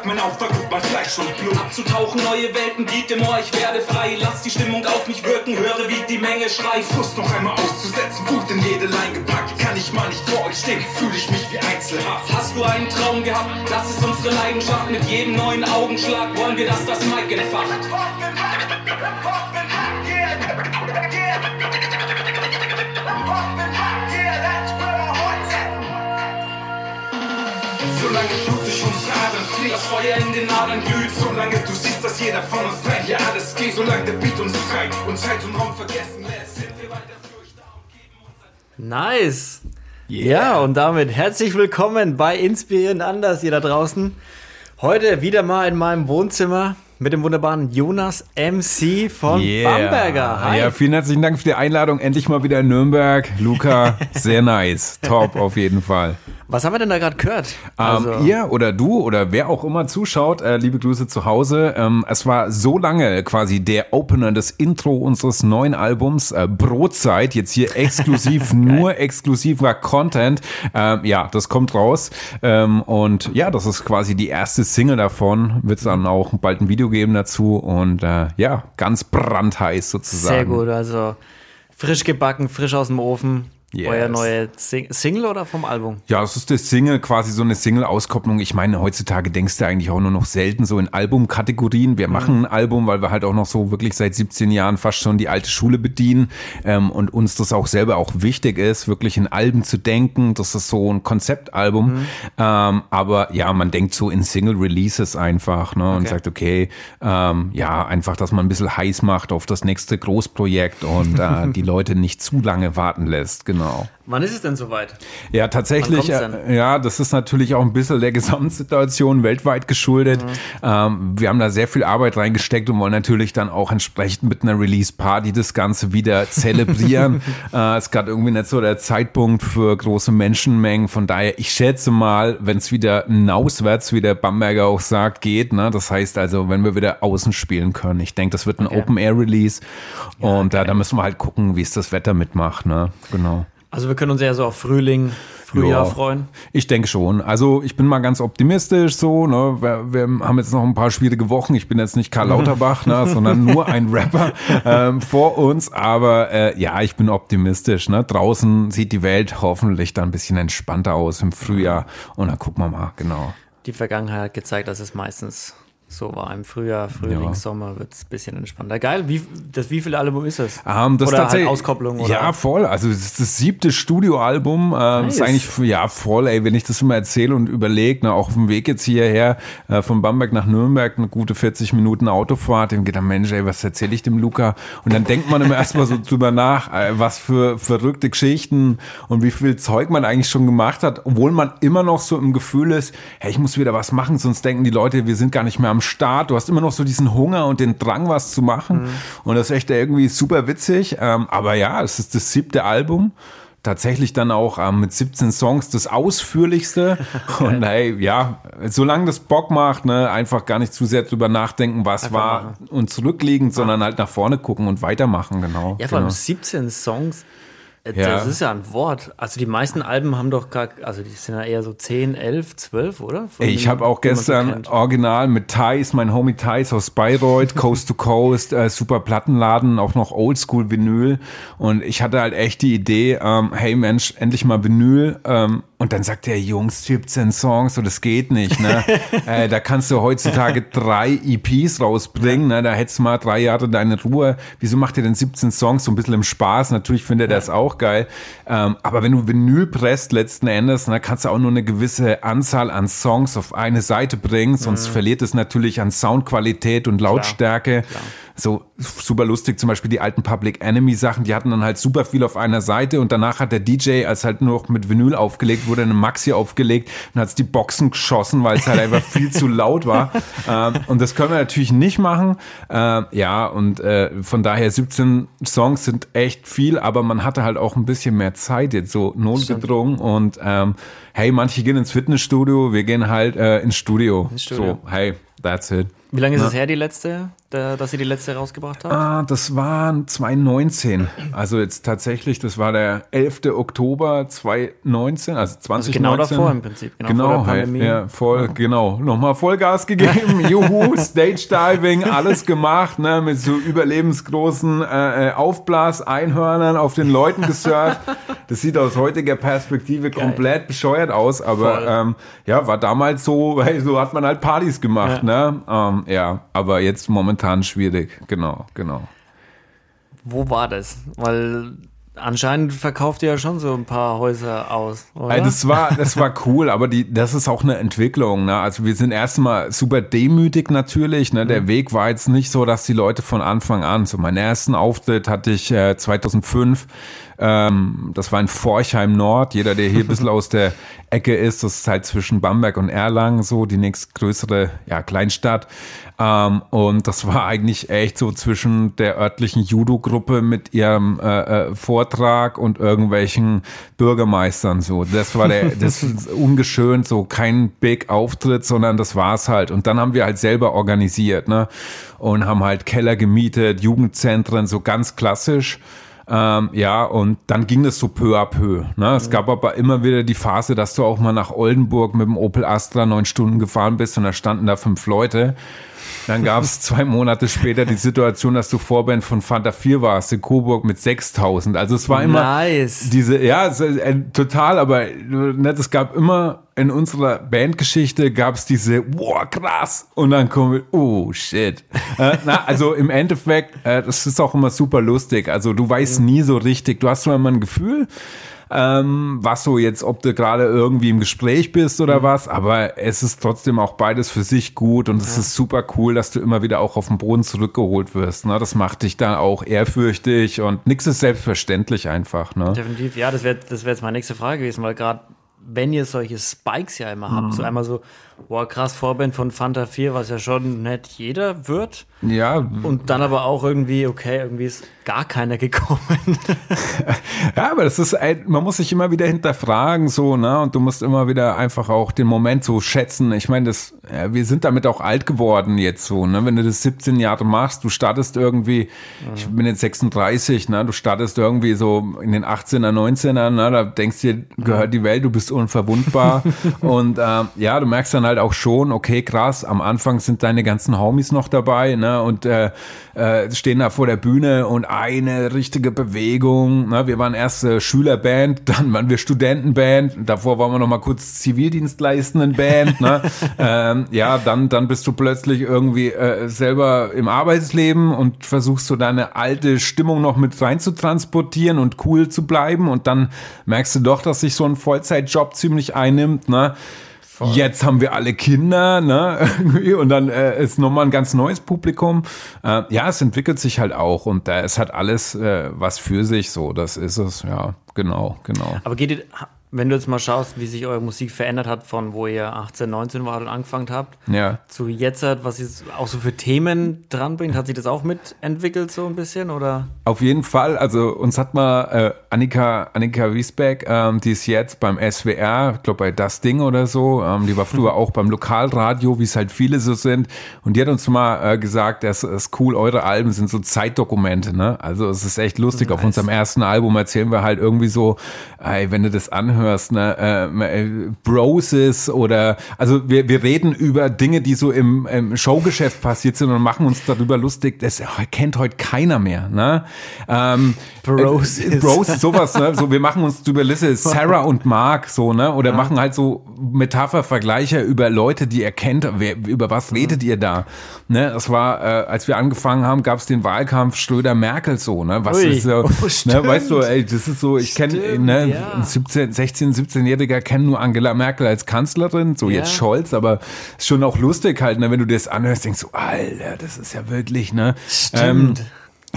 Tag, mein Auftrag wird mein Fleisch und Blut. Abzutauchen, neue Welten, Beat im Ohr, ich werde frei. Lass die Stimmung auf mich wirken, höre wie die Menge schreit. Frust noch einmal auszusetzen, Wut in jede Line gepackt. Kann ich mal nicht vor euch stehen, fühle ich mich wie Einzelhaft. Hast du einen Traum gehabt? Das ist unsere Leidenschaft. Mit jedem neuen Augenschlag wollen wir, dass das Mic entfacht. Das Feuer in den Adern glüht. solange du siehst, dass jeder von uns drei hier alles geht, solange der Beat uns treibt und Zeit und Raum vergessen lässt, sind wir weiter für euch da und geben uns Nice. Ja, und damit herzlich willkommen bei Inspirieren anders, ihr da draußen. Heute wieder mal in meinem Wohnzimmer mit dem wunderbaren Jonas MC von Bamberger. Hi. Ja, vielen herzlichen Dank für die Einladung. Endlich mal wieder in Nürnberg. Luca, sehr nice. Top auf jeden Fall. Was haben wir denn da gerade gehört? Also, ähm, ihr oder du oder wer auch immer zuschaut, äh, liebe Grüße zu Hause. Ähm, es war so lange quasi der Opener, das Intro unseres neuen Albums äh, Brotzeit. Jetzt hier exklusiv, nur exklusiver Content. Ähm, ja, das kommt raus. Ähm, und ja, das ist quasi die erste Single davon. Wird es dann auch bald ein Video geben dazu. Und äh, ja, ganz brandheiß sozusagen. sehr gut, also frisch gebacken, frisch aus dem Ofen. Yes. Euer neue Sing Single oder vom Album? Ja, es ist das Single, quasi so eine Single-Auskopplung. Ich meine, heutzutage denkst du eigentlich auch nur noch selten so in Albumkategorien. Wir machen ein Album, weil wir halt auch noch so wirklich seit 17 Jahren fast schon die alte Schule bedienen ähm, und uns das auch selber auch wichtig ist, wirklich in Alben zu denken. Das ist so ein Konzeptalbum. Ähm, aber ja, man denkt so in Single-Releases einfach ne, und Okay. sagt, okay, ähm, ja, einfach, dass man ein bisschen heiß macht auf das nächste Großprojekt und äh, die Leute nicht zu lange warten lässt. Genau. Wann ist es denn soweit? Ja, tatsächlich, kommt's äh, ja, das ist natürlich auch ein bisschen der Gesamtsituation weltweit geschuldet. Ähm, wir haben da sehr viel Arbeit reingesteckt und wollen natürlich dann auch entsprechend mit einer Release-Party das Ganze wieder zelebrieren. äh, es ist gerade irgendwie nicht so der Zeitpunkt für große Menschenmengen. Von daher, ich schätze mal, wenn es wieder hinauswärts, wie der Bamberger auch sagt, geht. Ne? Das heißt also, wenn wir wieder außen spielen können. Ich denke, das wird ein Okay. Open-Air-Release. und äh, da müssen wir halt gucken, wie es das Wetter mitmacht. Ne? Genau. Also wir können uns ja so auf Frühling, Frühjahr Ja. freuen. Ich denke schon. Also ich bin mal ganz optimistisch so. Ne? Wir, wir haben jetzt noch ein paar schwierige Wochen. Ich bin jetzt nicht Karl Lauterbach, ne? sondern nur ein Rapper ähm, vor uns. Aber äh, ja, ich bin optimistisch. Ne? Draußen sieht die Welt hoffentlich dann ein bisschen entspannter aus im Frühjahr. Und dann gucken wir mal, genau. Die Vergangenheit hat gezeigt, dass es meistens so war. Im Frühjahr, Frühling, Ja. Sommer wird es ein bisschen entspannter. Geil, wie, das wievielte Album ist es? Ähm, das oder halt Auskopplung? Oder? Ja, voll. Also es ist das siebte Studioalbum. Ähm, Nice. Ist eigentlich ja voll, ey, wenn ich das immer erzähle und überlege, ne, auch auf dem Weg jetzt hierher äh, von Bamberg nach Nürnberg, eine gute 40 Minuten Autofahrt, dem geht dann, Mensch, ey, was erzähle ich dem Luca? Und dann denkt man immer erstmal so drüber nach, äh, was für verrückte Geschichten und wie viel Zeug man eigentlich schon gemacht hat, obwohl man immer noch so im Gefühl ist, hey, ich muss wieder was machen, sonst denken die Leute, wir sind gar nicht mehr am Start. Du hast immer noch so diesen Hunger und den Drang, was zu machen. Und das ist echt irgendwie super witzig. Ähm, aber ja, es ist das siebte Album. Tatsächlich dann auch ähm, mit 17 Songs das ausführlichste. Und hey, ja, solange das Bock macht, ne, einfach gar nicht zu sehr drüber nachdenken, was Einfach war machen. und zurückliegend, sondern halt nach vorne gucken und weitermachen, genau. Ja, vor allem genau. 17 Songs. Äh, Ja. Das ist ja ein Wort. Also die meisten Alben haben doch gar, also die sind ja eher so 10, 11, 12, oder? Von Ich habe auch so gestern kennt. original mit Thais, mein Homie Thais aus Bayreuth, Coast to Coast, äh, super Plattenladen, auch noch Oldschool Vinyl. Und ich hatte halt echt die Idee, ähm, hey Mensch, endlich mal Vinyl. Ähm, und dann sagt der Jungs, 17 Songs, so das geht nicht. Ne? äh, da kannst du heutzutage drei EPs rausbringen. Ne? Da hättest du mal drei Jahre deine Ruhe. Wieso macht ihr denn 17 Songs so ein bisschen im Spaß? Natürlich findet er das auch geil. Ähm, aber wenn du Vinyl presst letzten Endes, dann kannst du auch nur eine gewisse Anzahl an Songs auf eine Seite bringen, sonst verliert es natürlich an Soundqualität und Lautstärke. So super lustig, zum Beispiel die alten Public Enemy Sachen, die hatten dann halt super viel auf einer Seite und danach hat der DJ, als halt nur noch mit Vinyl aufgelegt wurde, eine Maxi aufgelegt und hat die Boxen geschossen, weil es halt einfach viel zu laut war. Ähm, und das können wir natürlich nicht machen. Ähm, ja, und äh, von daher 17 Songs sind echt viel, aber man hatte halt auch ein bisschen mehr Zeit jetzt so notgedrungen und ähm, hey, manche gehen ins Fitnessstudio, wir gehen halt äh, ins Studio. Ins Studio. So, hey, that's it. Wie lange ist es her, die letzte, der, dass ihr die letzte rausgebracht habt? Ah, das war 2019. Also jetzt tatsächlich, das war der 11. Oktober 2019, also 2019. Also genau davor im Prinzip, genau, Genau, vor der Pandemie. ja, voll, genau. Nochmal Vollgas gegeben, juhu, Stage Diving, alles gemacht, ne, mit so überlebensgroßen äh, äh, Aufblas-Einhörnern auf den Leuten gesurft. Das sieht aus heutiger Perspektive komplett bescheuert aus, aber ähm, ja, war damals so, hey, so hat man halt Partys gemacht, ne? Ähm, ja, aber jetzt momentan schwierig, genau, genau. Wo war das? Weil anscheinend verkauft ihr ja schon so ein paar Häuser aus, oder? Also das war, das war cool, aber die, das ist auch eine Entwicklung. Ne? Also wir sind erstmal super demütig natürlich. Ne? Der Weg war jetzt nicht so, dass die Leute von Anfang an. So meinen ersten Auftritt hatte ich äh, 2005. Ähm, das war in Forchheim Nord. Jeder, der hier ein bisschen aus der Ecke ist, das ist halt zwischen Bamberg und Erlangen so die nächstgrößere ja, Kleinstadt. Ähm, und das war eigentlich echt so zwischen der örtlichen Judo-Gruppe mit ihrem äh, äh, Vortrag und irgendwelchen Bürgermeistern so. Das war der, das ist ungeschönt, so kein Big Auftritt, sondern das war's halt. Und dann haben wir halt selber organisiert, ne? Und haben halt Keller gemietet, Jugendzentren, so ganz klassisch. Ähm, ja, und dann ging das so peu à peu. Ne? Es gab aber immer wieder die Phase, dass du auch mal nach Oldenburg mit dem Opel Astra neun Stunden gefahren bist und da standen da fünf Leute. Dann gab es zwei Monate später die Situation, dass du Vorband von Fanta 4 warst in Coburg mit 6000. Also es war immer Nice. diese, ja, äh, total, aber ne, es gab immer in unserer Bandgeschichte gab es diese, wow, krass. Und dann kommen wir, oh, shit. äh, na, also im Endeffekt, äh, das ist auch immer super lustig. Also du weißt nie so richtig, du hast zwar immer ein Gefühl, ähm, was so jetzt, ob du gerade irgendwie im Gespräch bist oder was, aber es ist trotzdem auch beides für sich gut und es ist super cool, dass du immer wieder auch auf den Boden zurückgeholt wirst. Ne? Das macht dich dann auch ehrfürchtig und nichts ist selbstverständlich einfach. Ne? Definitiv, ja, das wäre das wär jetzt meine nächste Frage gewesen, weil gerade wenn ihr solche Spikes ja immer habt, Mhm. so einmal so, boah, krass, Vorband von Fanta 4, was ja schon nicht jeder wird. Ja, Und dann aber auch irgendwie, okay, irgendwie ist gar keiner gekommen. Ja, aber das ist, man muss sich immer wieder hinterfragen, so, ne? Und du musst immer wieder einfach auch den Moment so schätzen. Ich meine, das, ja, wir sind damit auch alt geworden jetzt so, ne? Wenn du das 17 Jahre machst, du startest irgendwie, ich bin jetzt 36, ne? Du startest irgendwie so in den 18er, 19er, ne? Da denkst du dir, gehört die Welt, du bist unverwundbar. Und ähm, ja, du merkst dann halt auch schon, okay, krass, am Anfang sind deine ganzen Homies noch dabei, ne? Und äh, äh, stehen da vor der Bühne und eine richtige Bewegung. Ne? Wir waren erst äh, Schülerband, dann waren wir Studentenband, davor waren wir noch mal kurz Zivildienstleistenden-Band. ne? ähm, ja, dann, dann bist du plötzlich irgendwie äh, selber im Arbeitsleben und versuchst so deine alte Stimmung noch mit rein zu transportieren und cool zu bleiben und dann merkst du doch, dass sich so ein Vollzeitjob ziemlich einnimmt. Ne? Jetzt haben wir alle Kinder, ne? Und dann äh, ist nochmal ein ganz neues Publikum. Äh, ja, es entwickelt sich halt auch und da es hat alles äh, was für sich so. Das ist es, ja, genau, genau. aber geht ihr, wenn du jetzt mal schaust, wie sich eure Musik verändert hat, von wo ihr 18, 19 wart und angefangen habt, Ja. zu jetzt, was ihr auch so für Themen dranbringt, hat sich das auch mitentwickelt so ein bisschen, oder? Auf jeden Fall, also uns hat mal äh, Annika, Annika Wiesbeck, ähm, die ist jetzt beim SWR, ich glaube bei Das Ding oder so, ähm, die war früher auch beim Lokalradio, wie es halt viele so sind. Und die hat uns mal äh, gesagt, das ist cool, eure Alben sind so Zeitdokumente, ne? Also es ist echt lustig. Auf Nice. unserem ersten Album erzählen wir halt irgendwie so, ey, wenn du das anhörst, ne, äh, äh, Broses oder also wir, wir reden über Dinge, die so im, im Showgeschäft passiert sind und machen uns darüber lustig. Das kennt heute keiner mehr, ne? Ähm, Broses. Äh, Bros, sowas, ne? So, wir machen uns über Liste Sarah und Mark, so, ne? Oder machen halt so Metaphervergleiche über Leute, die ihr kennt. Wer, über was redet ihr da? Ne? Das war, äh, als wir angefangen haben, gab es den Wahlkampf Schröder-Merkel so, ne? Was Ui. ist so, Oh, ne? Weißt du, ey, das ist so, ich kenne, ne? ja. Ein 17, 16, 17-Jähriger kennt nur Angela Merkel als Kanzlerin, so Ja. jetzt Scholz, aber ist schon auch lustig halt, ne? Wenn du dir das anhörst, denkst du, Alter, das ist ja wirklich, ne? Stimmt.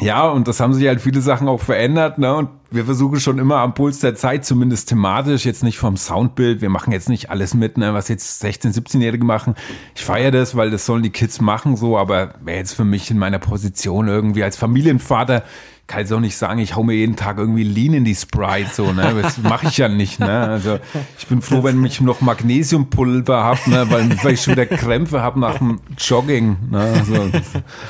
Ja, und das haben sich halt viele Sachen auch verändert, ne? Und wir versuchen schon immer am Puls der Zeit, zumindest thematisch, jetzt nicht vom Soundbild. Wir machen jetzt nicht alles mit, ne, was jetzt 16-, 17-Jährige machen. Ich feiere das, weil das sollen die Kids machen, so, aber wäre jetzt für mich in meiner Position irgendwie als Familienvater, kann jetzt auch nicht sagen, ich hau mir jeden Tag irgendwie Lean in die Sprite, so, ne? Das mache ich ja nicht, ne? Also ich bin froh, wenn ich noch Magnesiumpulver habe, ne? weil, weil ich schon wieder Krämpfe habe nach dem Jogging. Ne? Also,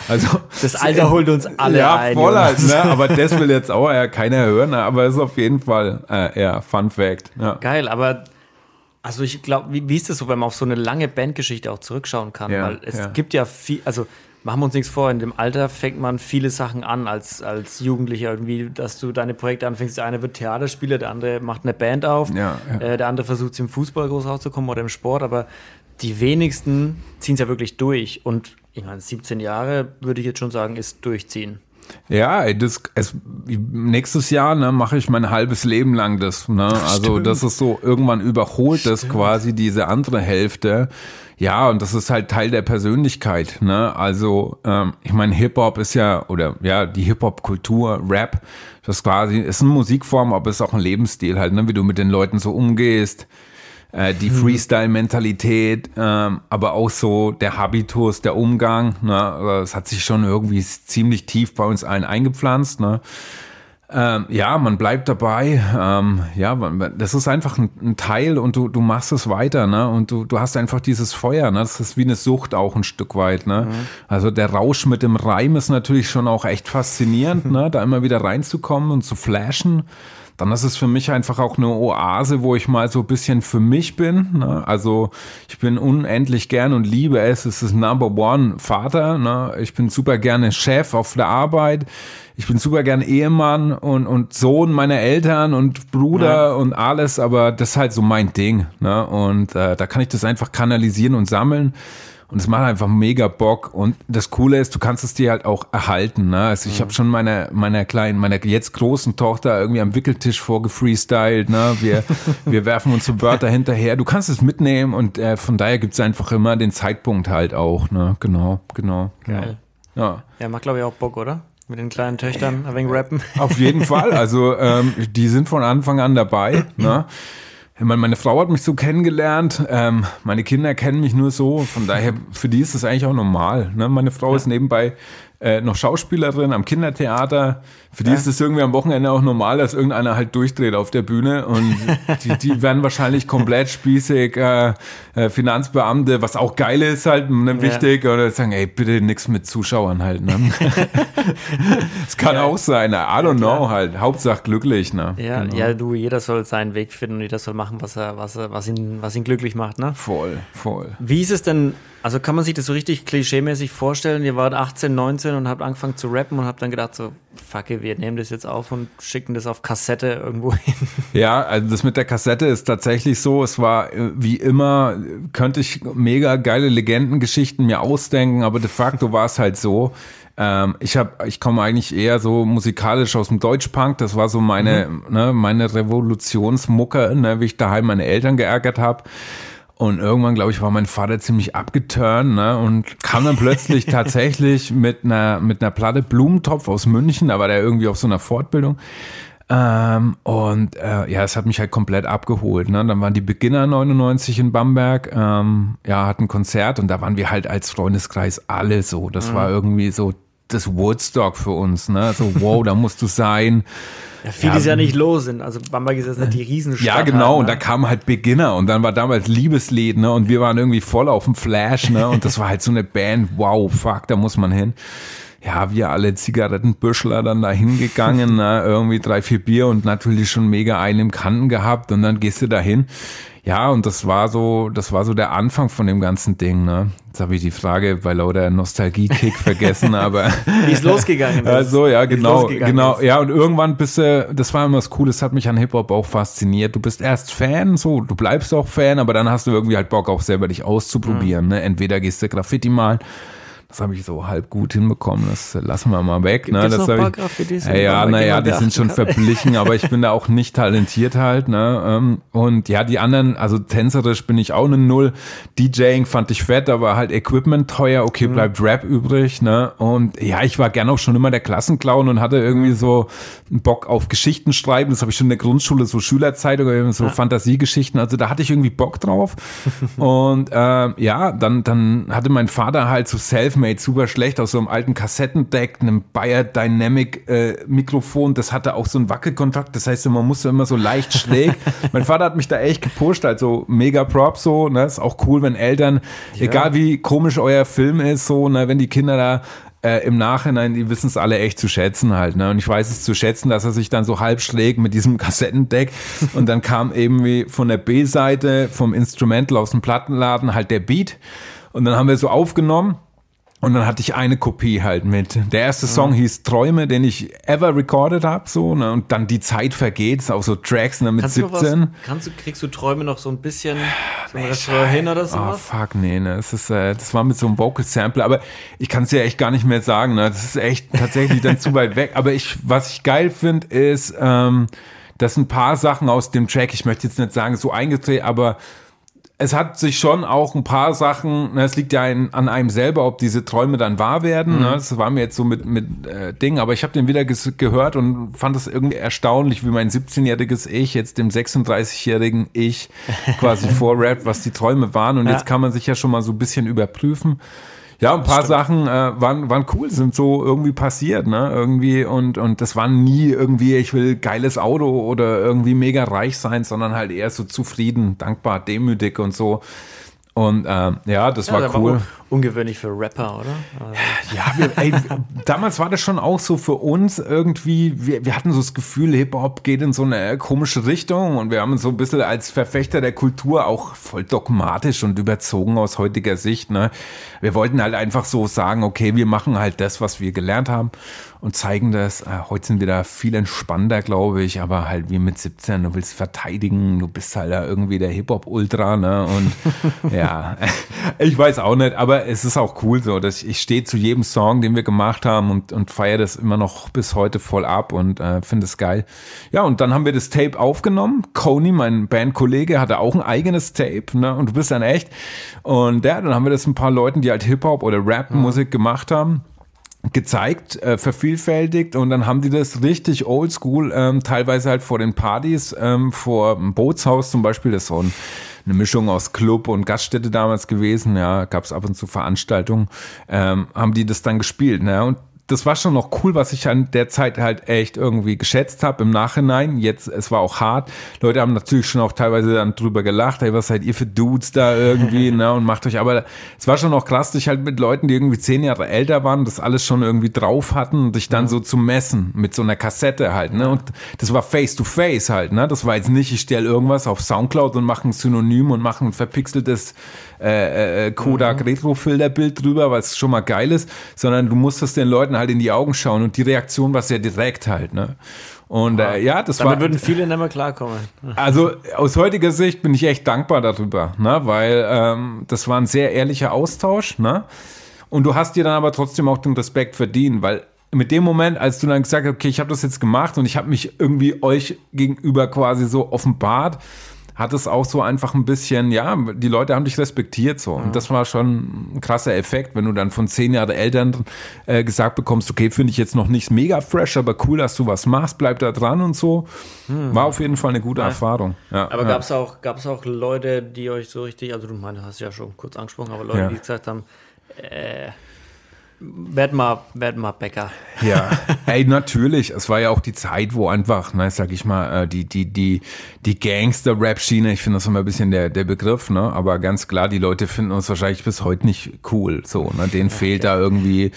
also das Alter holt uns alle ja, ein. Voll halt, ne? Aber das will jetzt auch ja keiner hören, ne? aber es ist auf jeden Fall äh, ja, Fun Fact. Ja. Geil, aber also ich glaube, wie, wie, ist das so, wenn man auf so eine lange Bandgeschichte auch zurückschauen kann? Ja, Weil es ja. gibt ja viel, also machen wir uns nichts vor, in dem Alter fängt man viele Sachen an als, als Jugendlicher irgendwie, dass du deine Projekte anfängst. Der eine wird Theaterspieler, der andere macht eine Band auf, ja, äh, der andere versucht im Fußball groß rauszukommen oder im Sport, aber die wenigsten ziehen es ja wirklich durch. Und ich meine, 17 Jahre würde ich jetzt schon sagen, ist durchziehen. Ja, das, es, nächstes Jahr ne, mache ich mein halbes Leben lang das. Ne? Also das ist so, irgendwann überholt Stimmt. das quasi diese andere Hälfte. Ja, und das ist halt Teil der Persönlichkeit. Ne? Also ähm, ich meine, Hip-Hop ist ja, oder ja, die Hip-Hop-Kultur, Rap, das quasi ist eine Musikform, aber ist auch ein Lebensstil halt, ne? wie du mit den Leuten so umgehst äh, die hm. Freestyle-Mentalität, ähm, aber auch so der Habitus, der Umgang. Ne? Das hat sich schon irgendwie ziemlich tief bei uns allen eingepflanzt. Ne? Ähm, ja, man bleibt dabei. Ähm, ja, das ist einfach ein, ein, Teil und du, du machst es weiter, ne? Und du, du hast einfach dieses Feuer, ne? Das ist wie eine Sucht auch ein Stück weit, ne? Mhm. Also der Rausch mit dem Reim ist natürlich schon auch echt faszinierend, ne? Da immer wieder reinzukommen und zu flashen dann ist es für mich einfach auch eine Oase, wo ich mal so ein bisschen für mich bin. Ne? Also ich bin unendlich gern und liebe es. Es ist Number One Vater. Ne? Ich bin super gerne Chef auf der Arbeit. Ich bin super gern Ehemann und, und Sohn meiner Eltern und Bruder ja. und alles, aber das ist halt so mein Ding. Ne? Und äh, da kann ich das einfach kanalisieren und sammeln. Und es macht einfach mega Bock. Und das Coole ist, du kannst es dir halt auch erhalten. Ne? Also ich mhm. habe schon meiner meiner kleinen, meiner jetzt großen Tochter irgendwie am Wickeltisch vorgefreestylt. Ne? Wir, wir werfen uns so Wörter hinterher. Du kannst es mitnehmen und äh, von daher gibt es einfach immer den Zeitpunkt halt auch. Ne? Genau, genau. Geil. Ja, ja macht glaube ich auch Bock, oder? Mit den kleinen Töchtern ein wenig rappen. Auf jeden Fall. Also ähm, die sind von Anfang an dabei. Ne? Meine Frau hat mich so kennengelernt, ähm, meine Kinder kennen mich nur so, von daher, für die ist das eigentlich auch normal. Ne? Meine Frau ja. ist nebenbei äh, noch Schauspielerin am Kindertheater. Für die ja. ist es irgendwie am Wochenende auch normal, dass irgendeiner halt durchdreht auf der Bühne und die, die werden wahrscheinlich komplett spießig, äh, äh, Finanzbeamte, was auch geil ist halt, ne, wichtig, ja. oder sagen, ey, bitte nichts mit Zuschauern halt. Ne? das kann ja. auch sein, I don't know halt, Hauptsache glücklich. Ne? Ja, genau. ja, du, jeder soll seinen Weg finden und jeder soll machen, was er, was er, was ihn, was ihn glücklich macht, ne? Voll, voll. Wie ist es denn also kann man sich das so richtig klischeemäßig vorstellen? Ihr wart 18, 19 und habt angefangen zu rappen und habt dann gedacht so, fuck it, wir nehmen das jetzt auf und schicken das auf Kassette irgendwo hin. Ja, also das mit der Kassette ist tatsächlich so. Es war äh, wie immer, könnte ich mega geile Legendengeschichten mir ausdenken, aber de facto war es halt so. Ähm, ich habe, ich komme eigentlich eher so musikalisch aus dem Deutschpunk. Das war so meine, mhm. ne, meine Revolutionsmucke, ne, wie ich daheim meine Eltern geärgert habe. Und irgendwann, glaube ich, war mein Vater ziemlich abgeturnt ne? und kam dann plötzlich tatsächlich mit einer, mit einer Platte Blumentopf aus München, da war der irgendwie auf so einer Fortbildung. Ähm, und äh, ja, es hat mich halt komplett abgeholt. Ne? Dann waren die Beginner 99 in Bamberg, ähm, ja, hatten ein Konzert und da waren wir halt als Freundeskreis alle so. Das mhm. war irgendwie so das Woodstock für uns. Ne? So, wow, da musst du sein. Ja, vieles ja, ja nicht los sind. Also Bamberg ist jetzt nicht die Riesenstadt. Ja, genau. Halt, ne? Und da kamen halt Beginner und dann war damals Liebeslied, ne? Und wir waren irgendwie voll auf dem Flash, ne? Und das war halt so eine Band. Wow, fuck, da muss man hin. Ja, wir alle Zigarettenbüschler dann da hingegangen, ne? irgendwie drei, vier Bier und natürlich schon mega einen im Kanten gehabt und dann gehst du da hin. Ja, und das war so, das war so der Anfang von dem ganzen Ding, ne? Jetzt habe ich die Frage bei lauter Nostalgie-Kick vergessen, aber. Wie es losgegangen ist. Also, ja, genau, genau. Ist. Ja, und irgendwann bist du, das war immer das Coole, das hat mich an Hip-Hop auch fasziniert. Du bist erst Fan, so, du bleibst auch Fan, aber dann hast du irgendwie halt Bock auch selber dich auszuprobieren, mhm. ne? Entweder gehst du Graffiti malen das habe ich so halb gut hinbekommen. Das lassen wir mal weg. Ne? Das noch ein paar Graffitis? Ja, ja naja, die sind schon verblichen, aber ich bin da auch nicht talentiert halt. Ne? Ähm, und ja, die anderen, also tänzerisch bin ich auch eine Null. DJing fand ich fett, aber halt Equipment teuer. Okay, mhm. bleibt Rap übrig. Ne? Und ja, ich war gerne auch schon immer der Klassenclown und hatte irgendwie mhm. so Bock auf Geschichten schreiben. Das habe ich schon in der Grundschule, so Schülerzeitung, so ja. Fantasiegeschichten. Also da hatte ich irgendwie Bock drauf. und äh, ja, dann, dann hatte mein Vater halt so self aufmade, super schlecht, aus so einem alten Kassettendeck, einem Bayer Dynamic äh, Mikrofon, das hatte auch so einen Wackelkontakt, das heißt, man musste immer so leicht schräg. mein Vater hat mich da echt gepusht, also mega Props so, ne, ist auch cool, wenn Eltern, ja. egal wie komisch euer Film ist, so, ne, wenn die Kinder da äh, im Nachhinein, die wissen es alle echt zu schätzen halt. Ne? Und ich weiß es zu schätzen, dass er sich dann so halb schlägt mit diesem Kassettendeck. Und dann kam eben wie von der B-Seite vom Instrumental aus dem Plattenladen halt der Beat. Und dann haben wir so aufgenommen. Und dann hatte ich eine Kopie halt mit. Der erste Song mhm. hieß Träume, den ich ever recorded habe, so, ne? Und dann die Zeit vergeht, ist auch so Tracks ne, mit kannst 17. Du was, kannst du, kriegst du Träume noch so ein bisschen so nee, Restaurant hin oder sowas? Oh fuck, nee, ne. Das ist, äh, das war mit so einem Vocal Sample, aber ich kann es ja echt gar nicht mehr sagen, ne? Das ist echt tatsächlich dann zu weit weg. Aber ich, was ich geil finde, ist, ähm, dass ein paar Sachen aus dem Track, ich möchte jetzt nicht sagen, so eingedreht, aber es hat sich schon auch ein paar Sachen, ne, es liegt ja in, an einem selber, ob diese Träume dann wahr werden. Ne? Mhm. Das war mir jetzt so mit, mit äh, Dingen, aber ich habe den wieder gehört und fand es irgendwie erstaunlich, wie mein 17-jähriges Ich jetzt dem 36-jährigen Ich quasi vorrappt, was die Träume waren. Und ja. jetzt kann man sich ja schon mal so ein bisschen überprüfen. Ja, ein paar Sachen äh, waren, waren cool, sind so irgendwie passiert, ne? Irgendwie und, und das war nie irgendwie, ich will geiles Auto oder irgendwie mega reich sein, sondern halt eher so zufrieden, dankbar, demütig und so. Und äh, ja, das ja, war cool. War ungewöhnlich für Rapper, oder? Also. Ja, wir, ey, damals war das schon auch so für uns irgendwie, wir, wir hatten so das Gefühl, Hip-Hop geht in so eine komische Richtung und wir haben uns so ein bisschen als Verfechter der Kultur auch voll dogmatisch und überzogen aus heutiger Sicht. Ne? Wir wollten halt einfach so sagen, okay, wir machen halt das, was wir gelernt haben und zeigen das. Äh, heute sind wir da viel entspannter, glaube ich, aber halt wie mit 17, du willst verteidigen, du bist halt da irgendwie der Hip-Hop-Ultra, ne? Und ja, ich weiß auch nicht, aber es ist auch cool so, dass ich, ich stehe zu jedem Song, den wir gemacht haben und, und feiere das immer noch bis heute voll ab und äh, finde es geil. Ja, und dann haben wir das Tape aufgenommen. Coney, mein Bandkollege, hatte auch ein eigenes Tape, ne? Und du bist dann echt. Und ja, dann haben wir das ein paar Leuten, die halt Hip-Hop oder Rap-Musik gemacht haben gezeigt, äh, vervielfältigt und dann haben die das richtig oldschool, ähm, teilweise halt vor den Partys, ähm, vor dem Bootshaus zum Beispiel, das ist so ein, eine Mischung aus Club und Gaststätte damals gewesen, ja, gab es ab und zu Veranstaltungen, ähm, haben die das dann gespielt, ne? Und das war schon noch cool, was ich an der Zeit halt echt irgendwie geschätzt habe im Nachhinein. Jetzt, es war auch hart. Leute haben natürlich schon auch teilweise dann drüber gelacht, hey, was seid ihr für Dudes da irgendwie, ne, und macht euch, aber es war schon noch krass, dich halt mit Leuten, die irgendwie zehn Jahre älter waren, das alles schon irgendwie drauf hatten und dich dann ja. so zu messen mit so einer Kassette halt, ne, und das war face to face halt, ne, das war jetzt nicht, ich stelle irgendwas auf Soundcloud und mache ein Synonym und mache ein verpixeltes äh, äh, Kodak mhm. Retro-Filterbild drüber, was schon mal geil ist, sondern du musstest den Leuten halt in die Augen schauen und die Reaktion war sehr direkt halt, ne? Und äh, ja, das Damit war. würden viele nicht mehr klarkommen. Also aus heutiger Sicht bin ich echt dankbar darüber, ne? weil ähm, das war ein sehr ehrlicher Austausch. Ne? Und du hast dir dann aber trotzdem auch den Respekt verdient, weil mit dem Moment, als du dann gesagt hast, okay, ich habe das jetzt gemacht und ich habe mich irgendwie euch gegenüber quasi so offenbart, hat es auch so einfach ein bisschen, ja, die Leute haben dich respektiert so. Und das war schon ein krasser Effekt, wenn du dann von zehn Jahren Eltern äh, gesagt bekommst, okay, finde ich jetzt noch nicht mega fresh, aber cool, dass du was machst, bleib da dran und so. Hm. War auf jeden Fall eine gute ja. Erfahrung. Ja, aber ja. gab es auch, gab's auch Leute, die euch so richtig, also du meinst, hast ja schon kurz angesprochen, aber Leute, die gesagt haben, äh, Werd mal, werd mal Bäcker. Ja, ey, natürlich. Es war ja auch die Zeit, wo einfach, ne, sag ich mal, äh, die, die, die, die Gangster-Rap-Schiene, ich finde das immer ein bisschen der, der Begriff, ne, aber ganz klar, die Leute finden uns wahrscheinlich bis heute nicht cool, so, ne, denen ja, fehlt okay. da irgendwie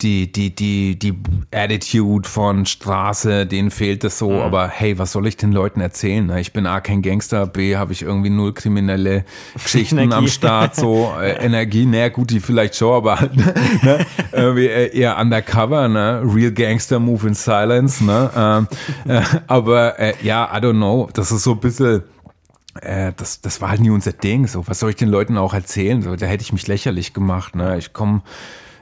die, die, die, die Attitude von Straße, denen fehlt es so. Mhm. Aber hey, was soll ich den Leuten erzählen? Ich bin A, kein Gangster, B, habe ich irgendwie null kriminelle Geschichten am Start, so äh, Energie, naja, gut, die vielleicht schon, aber halt, ne, irgendwie äh, eher undercover, ne? Real Gangster Move in Silence, ne? Ähm, äh, aber äh, ja, I don't know, das ist so ein bisschen äh, das, das war halt nie unser Ding. So, was soll ich den Leuten auch erzählen? So, da hätte ich mich lächerlich gemacht. Ne? Ich komme,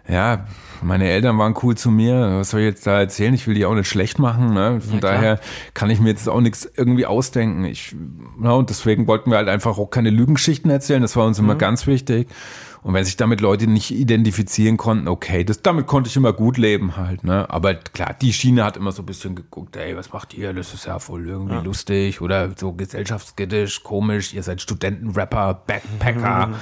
ja, meine Eltern waren cool zu mir. Was soll ich jetzt da erzählen? Ich will die auch nicht schlecht machen. Ne? Von ja, daher kann ich mir jetzt auch nichts irgendwie ausdenken. Ich, ja, und deswegen wollten wir halt einfach auch keine Lügengeschichten erzählen. Das war uns immer mhm. ganz wichtig. Und wenn sich damit Leute nicht identifizieren konnten, okay, das, damit konnte ich immer gut leben halt, ne? Aber klar, die Schiene hat immer so ein bisschen geguckt, ey, was macht ihr? Das ist ja voll irgendwie ja. lustig oder so gesellschaftskritisch, komisch, ihr seid Studentenrapper, Backpacker, mhm.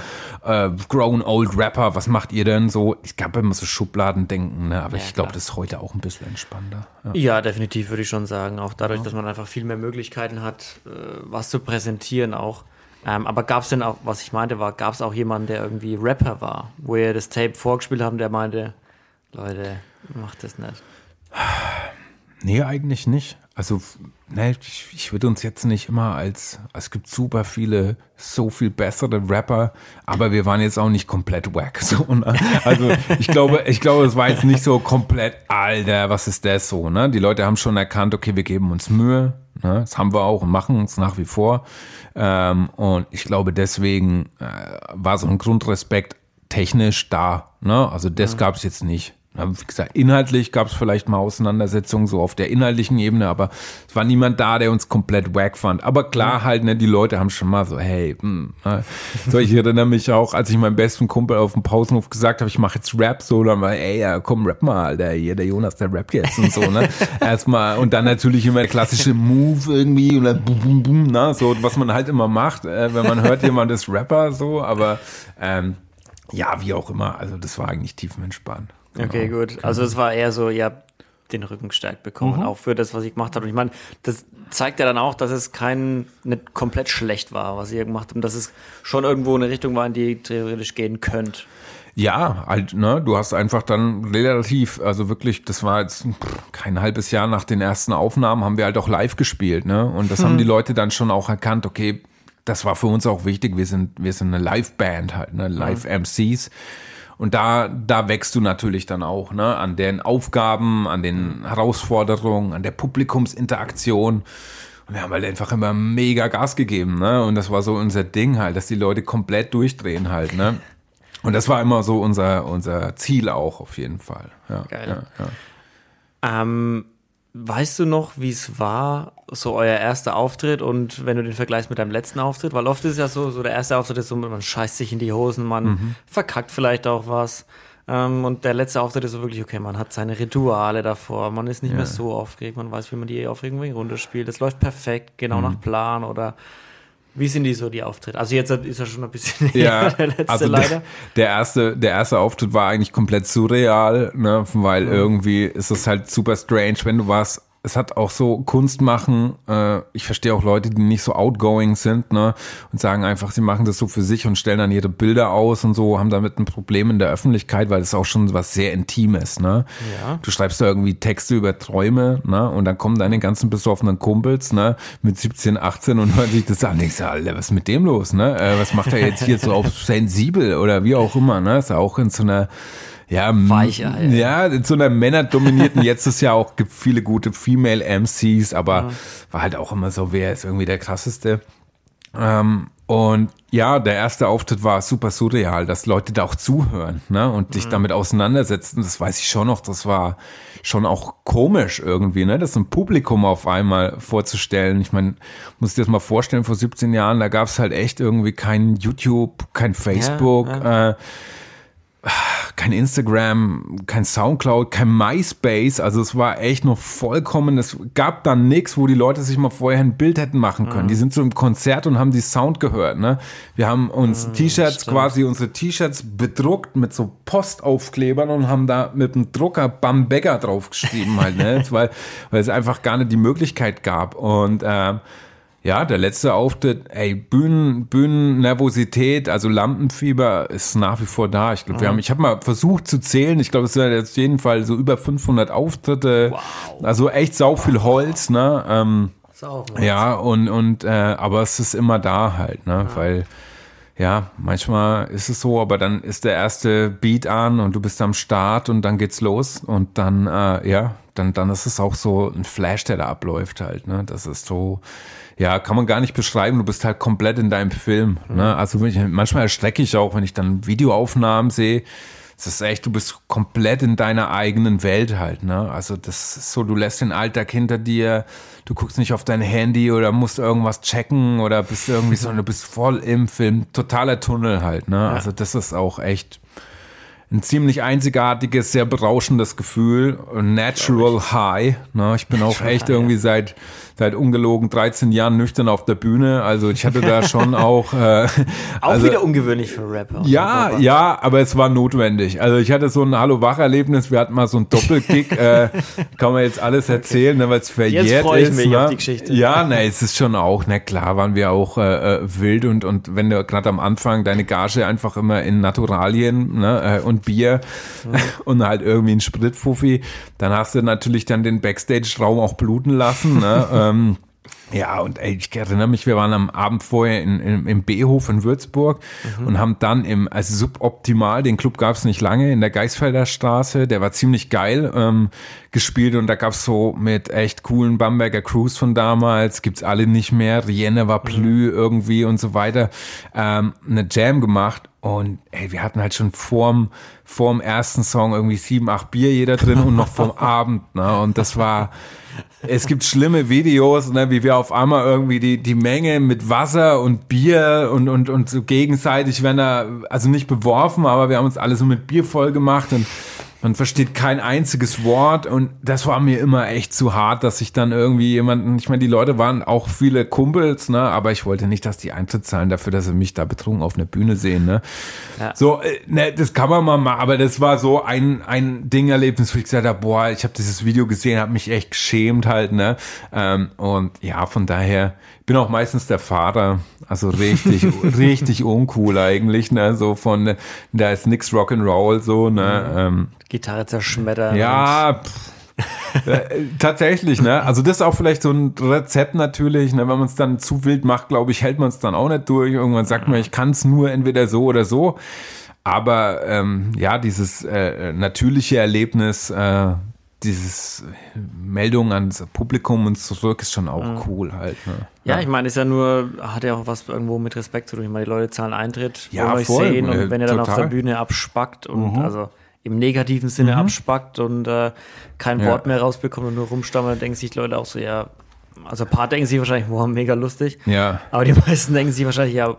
äh, grown old Rapper, was macht ihr denn so? Ich gab immer so Schubladendenken, ne? Aber ja, ich glaube, das ist heute auch ein bisschen entspannter. Ja, ja definitiv würde ich schon sagen. Auch dadurch, dass man einfach viel mehr Möglichkeiten hat, äh, was zu präsentieren auch. Ähm, aber gab es denn auch, was ich meinte, war, gab es auch jemanden, der irgendwie Rapper war, wo ihr das Tape vorgespielt haben, der meinte, Leute, macht das nicht. Nee, eigentlich nicht. Also, ne, ich, ich würde uns jetzt nicht immer als, es gibt super viele, so viel bessere Rapper, aber wir waren jetzt auch nicht komplett wack. So, ne? Also, ich glaube, ich glaube, es war jetzt nicht so komplett, Alter, was ist das so, ne? Die Leute haben schon erkannt, okay, wir geben uns Mühe, ne? Das haben wir auch und machen es nach wie vor. Ähm, und ich glaube, deswegen äh, war so ein Grundrespekt technisch da. Ne? Also das ja. gab es jetzt nicht. Wie gesagt, inhaltlich gab es vielleicht mal Auseinandersetzungen so auf der inhaltlichen Ebene, aber es war niemand da, der uns komplett wack fand. Aber klar halt, ne, die Leute haben schon mal so, hey, mh, hm, ne? so ich erinnere mich auch, als ich meinem besten Kumpel auf dem Pausenhof gesagt habe, ich mache jetzt Rap, so dann war, ey, ja, komm, rap mal, Alter, hier der Jonas, der rappt jetzt und so, ne? Erstmal und dann natürlich immer der klassische Move irgendwie und dann bum bum bum, ne, so was man halt immer macht, äh, wenn man hört, jemand ist Rapper, so, aber ähm, ja, wie auch immer, also das war eigentlich tiefenentspannt. Genau. Okay, gut. Genau. Also es war eher so, ihr habt den Rücken gestärkt bekommen, mhm. auch für das, was ich gemacht habe. Und ich meine, das zeigt ja dann auch, dass es kein, nicht komplett schlecht war, was ihr gemacht habt, und dass es schon irgendwo eine Richtung war, in die ihr theoretisch gehen könnt. Ja, halt, ne, du hast einfach dann relativ, also wirklich, das war jetzt kein halbes Jahr nach den ersten Aufnahmen, haben wir halt auch live gespielt, ne? Und das hm. haben die Leute dann schon auch erkannt, okay, das war für uns auch wichtig, wir sind, wir sind eine Live-Band halt, ne, Live-MCs. Und da, da wächst du natürlich dann auch, ne, an den Aufgaben, an den Herausforderungen, an der Publikumsinteraktion. Und wir haben halt einfach immer mega Gas gegeben, ne? Und das war so unser Ding halt, dass die Leute komplett durchdrehen halt, ne? Und das war immer so unser, unser Ziel auch auf jeden Fall. Ja, Geil. Ja, ja. Ähm, Weißt du noch, wie es war, so euer erster Auftritt und wenn du den vergleichst mit deinem letzten Auftritt? Weil oft ist es ja so, so der erste Auftritt ist so, man scheißt sich in die Hosen, man mhm. verkackt vielleicht auch was. Ähm, und der letzte Auftritt ist so wirklich, okay, man hat seine Rituale davor, man ist nicht ja. mehr so aufgeregt, man weiß, wie man die Aufregung runterspielt. Es läuft perfekt, genau mhm. nach Plan oder wie sind die so, die Auftritte? Also jetzt ist er schon ein bisschen ja, der letzte also leider. Der, der, erste, der erste Auftritt war eigentlich komplett surreal, ne? weil mhm. irgendwie ist es halt super strange, wenn du was es hat auch so Kunst machen. Äh, ich verstehe auch Leute, die nicht so outgoing sind, ne, und sagen einfach, sie machen das so für sich und stellen dann ihre Bilder aus und so, haben damit ein Problem in der Öffentlichkeit, weil es auch schon was sehr Intimes, ne. Ja. Du schreibst da irgendwie Texte über Träume, ne, und dann kommen deine ganzen besoffenen Kumpels, ne, mit 17, 18 und hören sich das an. Denkst du, Alter, was ist mit dem los, ne? Äh, was macht er jetzt hier so auf sensibel oder wie auch immer, ne? Ist ja auch in so einer ja, Weicher, ja. in so einer männerdominierten, jetzt ist ja auch, gibt viele gute Female MCs, aber ja. war halt auch immer so, wer ist irgendwie der krasseste. Ähm, und ja, der erste Auftritt war super surreal, dass Leute da auch zuhören ne, und dich mhm. damit auseinandersetzen. Das weiß ich schon noch. Das war schon auch komisch irgendwie, ne, das ein Publikum auf einmal vorzustellen. Ich meine, muss dir das mal vorstellen, vor 17 Jahren, da gab es halt echt irgendwie kein YouTube, kein Facebook. Ja, ja. Äh, kein Instagram, kein Soundcloud, kein MySpace. Also es war echt noch vollkommen, es gab dann nichts, wo die Leute sich mal vorher ein Bild hätten machen können. Mhm. Die sind so im Konzert und haben die Sound gehört. Ne? Wir haben uns mhm, T-Shirts, quasi unsere T-Shirts bedruckt mit so Postaufklebern und haben da mit dem Drucker Bambegger draufgeschrieben halt, ne? weil, weil es einfach gar nicht die Möglichkeit gab. Und äh, ja, der letzte Auftritt, ey, Bühnen, Bühnennervosität, also Lampenfieber ist nach wie vor da. Ich glaube, wir haben, ich habe mal versucht zu zählen. Ich glaube, es sind jetzt jeden Fall so über 500 Auftritte. Wow. Also echt sau viel Holz, ne? Ähm, sau ja, und, und, äh, aber es ist immer da halt, ne? Ja. Weil, ja, manchmal ist es so, aber dann ist der erste Beat an und du bist am Start und dann geht's los und dann, äh, ja, dann, dann ist es auch so ein Flash, der da abläuft halt, ne? Das ist so, ja, kann man gar nicht beschreiben. Du bist halt komplett in deinem Film. Ne? Also ich, manchmal erstrecke ich auch, wenn ich dann Videoaufnahmen sehe. es ist echt, du bist komplett in deiner eigenen Welt halt, ne? Also das ist so, du lässt den Alltag hinter dir, du guckst nicht auf dein Handy oder musst irgendwas checken oder bist irgendwie so, du bist voll im Film, totaler Tunnel halt, ne? Also das ist auch echt ein ziemlich einzigartiges, sehr berauschendes Gefühl, Natural High, ne? Ich bin auch echt irgendwie seit seit ungelogen 13 Jahren nüchtern auf der Bühne. Also ich hatte da schon auch. Äh, auch also, wieder ungewöhnlich für Rapper. Ja, ja, aber es war notwendig. Also ich hatte so ein Hallo-Wach-Erlebnis. Wir hatten mal so ein Doppelkick. äh, kann man jetzt alles erzählen, okay. ne, weil es verjährt jetzt freue ich ist. Mich ne? auf die Geschichte. Ja, ne, es ist schon auch, na klar, waren wir auch äh, äh wild und, und wenn du gerade am Anfang deine Gage einfach immer in Naturalien ne, äh, und Bier mhm. und halt irgendwie ein Spritfuffi, dann hast du natürlich dann den Backstage-Raum auch bluten lassen. Ne? Ähm, ja, und ey, ich erinnere mich, wir waren am Abend vorher in, in, im B-Hof in Würzburg mhm. und haben dann im, also suboptimal, den Club gab es nicht lange, in der Geisfelder Straße, der war ziemlich geil, ähm, gespielt und da gab's so mit echt coolen Bamberger Crews von damals, gibt's alle nicht mehr, Rienne war Plü mhm. irgendwie und so weiter, ähm, eine Jam gemacht und ey, wir hatten halt schon vorm, vorm ersten Song irgendwie sieben, acht Bier jeder drin und noch vom Abend, ne, und das war es gibt schlimme Videos, ne, wie wir auf einmal irgendwie die, die Menge mit Wasser und Bier und, und, und so gegenseitig werden da, also nicht beworfen, aber wir haben uns alle so mit Bier voll gemacht und man versteht kein einziges Wort und das war mir immer echt zu hart, dass ich dann irgendwie jemanden, ich meine, die Leute waren auch viele Kumpels, ne, aber ich wollte nicht, dass die Eintritt zahlen dafür, dass sie mich da betrunken auf einer Bühne sehen, ne. Ja. So, äh, ne, das kann man mal machen, aber das war so ein, ein Ding-Erlebnis, wo ich gesagt habe, boah, ich habe dieses Video gesehen, habe mich echt geschämt halt, ne, ähm, und ja, von daher, bin auch meistens der Vater, also richtig, richtig uncool eigentlich, ne, so von, da ist nix Rock'n'Roll, so, ne, mhm. ähm, Gitarre zerschmettern. Ja, äh, tatsächlich, ne? Also das ist auch vielleicht so ein Rezept natürlich, ne? Wenn man es dann zu wild macht, glaube ich, hält man es dann auch nicht durch. Irgendwann sagt man, ich kann es nur entweder so oder so. Aber ähm, ja, dieses äh, natürliche Erlebnis, äh, dieses Meldung ans Publikum und zurück ist schon auch mhm. cool halt. Ne? Ja, ja, ich meine, ist ja nur, hat ja auch was irgendwo mit Respekt zu tun. Ich meine, die Leute zahlen Eintritt, ja, wollen euch voll, sehen und äh, wenn ihr dann auf der Bühne abspackt und mhm. also im negativen Sinne mhm. abspackt und äh, kein ja. Wort mehr rausbekommt und nur rumstammelt, denken sich die Leute auch so, ja, also ein paar denken sich wahrscheinlich, wow, mega lustig. Ja. Aber die meisten denken sich wahrscheinlich, ja,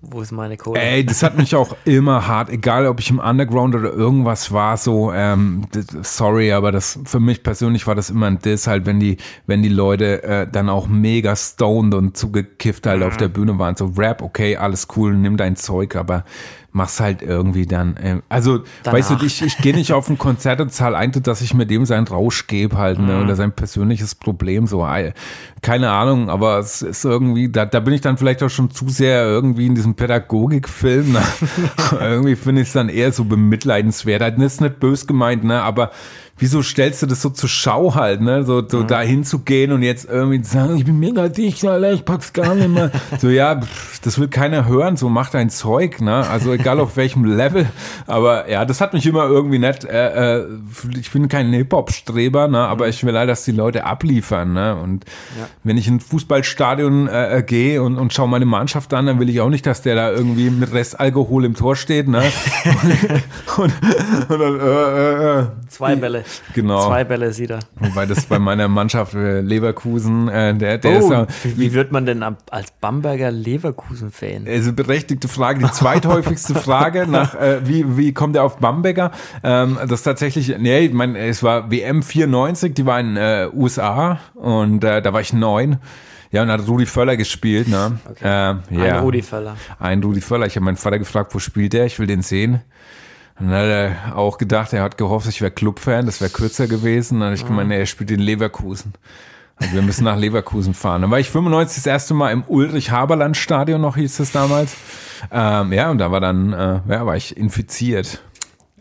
wo ist meine Kohle? Ey, das hat mich auch immer hart, egal ob ich im Underground oder irgendwas war, so, ähm, sorry, aber das für mich persönlich war das immer ein Diss, halt, wenn die, wenn die Leute äh, dann auch mega stoned und zugekifft halt mhm. auf der Bühne waren. So, Rap, okay, alles cool, nimm dein Zeug, aber mach's halt irgendwie dann. Äh, also, Danach. weißt du, ich, ich gehe nicht auf ein Konzert und zahle Eintritt, dass ich mir dem seinen Rausch gebe halt, ne, mhm. oder sein persönliches Problem, so, keine Ahnung, aber es ist irgendwie, da, da bin ich dann vielleicht auch schon zu sehr irgendwie in diesem Pädagogikfilm, ne? irgendwie finde ich es dann eher so bemitleidenswert, das ist nicht bös gemeint, ne, aber wieso stellst du das so zur Schau halt, ne? So, so mhm. da hinzugehen und jetzt irgendwie zu sagen, ich bin mega dicht, Alter, ich pack's gar nicht mehr. so, ja, das will keiner hören, so mach dein Zeug, ne? Also egal auf welchem Level. Aber ja, das hat mich immer irgendwie nett. Äh, äh, ich bin kein Hip-Hop-Streber, ne? Aber mhm. ich will halt, dass die Leute abliefern, ne? Und ja. wenn ich in ein Fußballstadion äh, äh, gehe und, und schaue meine Mannschaft an, dann will ich auch nicht, dass der da irgendwie mit Restalkohol im Tor steht, ne? und, und, und äh, äh, Zwei Bälle. Genau. Zwei Bälle sieht er. Wobei das bei meiner Mannschaft äh, Leverkusen, äh, der, der oh, ist wie, wie wird man denn als Bamberger Leverkusen-Fan? Also berechtigte Frage, die zweithäufigste Frage nach, äh, wie, wie kommt er auf Bamberger? Ähm, das tatsächlich, nee, ich meine, es war WM 94, die war in äh, USA und äh, da war ich neun. Ja, und hat Rudi Völler gespielt, ne? Okay. Äh, ja. Ein Rudi Völler. Ein Rudi Völler. Ich habe meinen Vater gefragt, wo spielt der? Ich will den sehen. Dann hat er auch gedacht, er hat gehofft, ich wäre Clubfan, das wäre kürzer gewesen. Dann habe ich mhm. gemeint, er spielt in Leverkusen. Also wir müssen nach Leverkusen fahren. Dann war ich 95 das erste Mal im Ulrich-Haberland-Stadion, noch hieß es damals. Ähm, ja, und da war dann, äh, ja, war ich infiziert.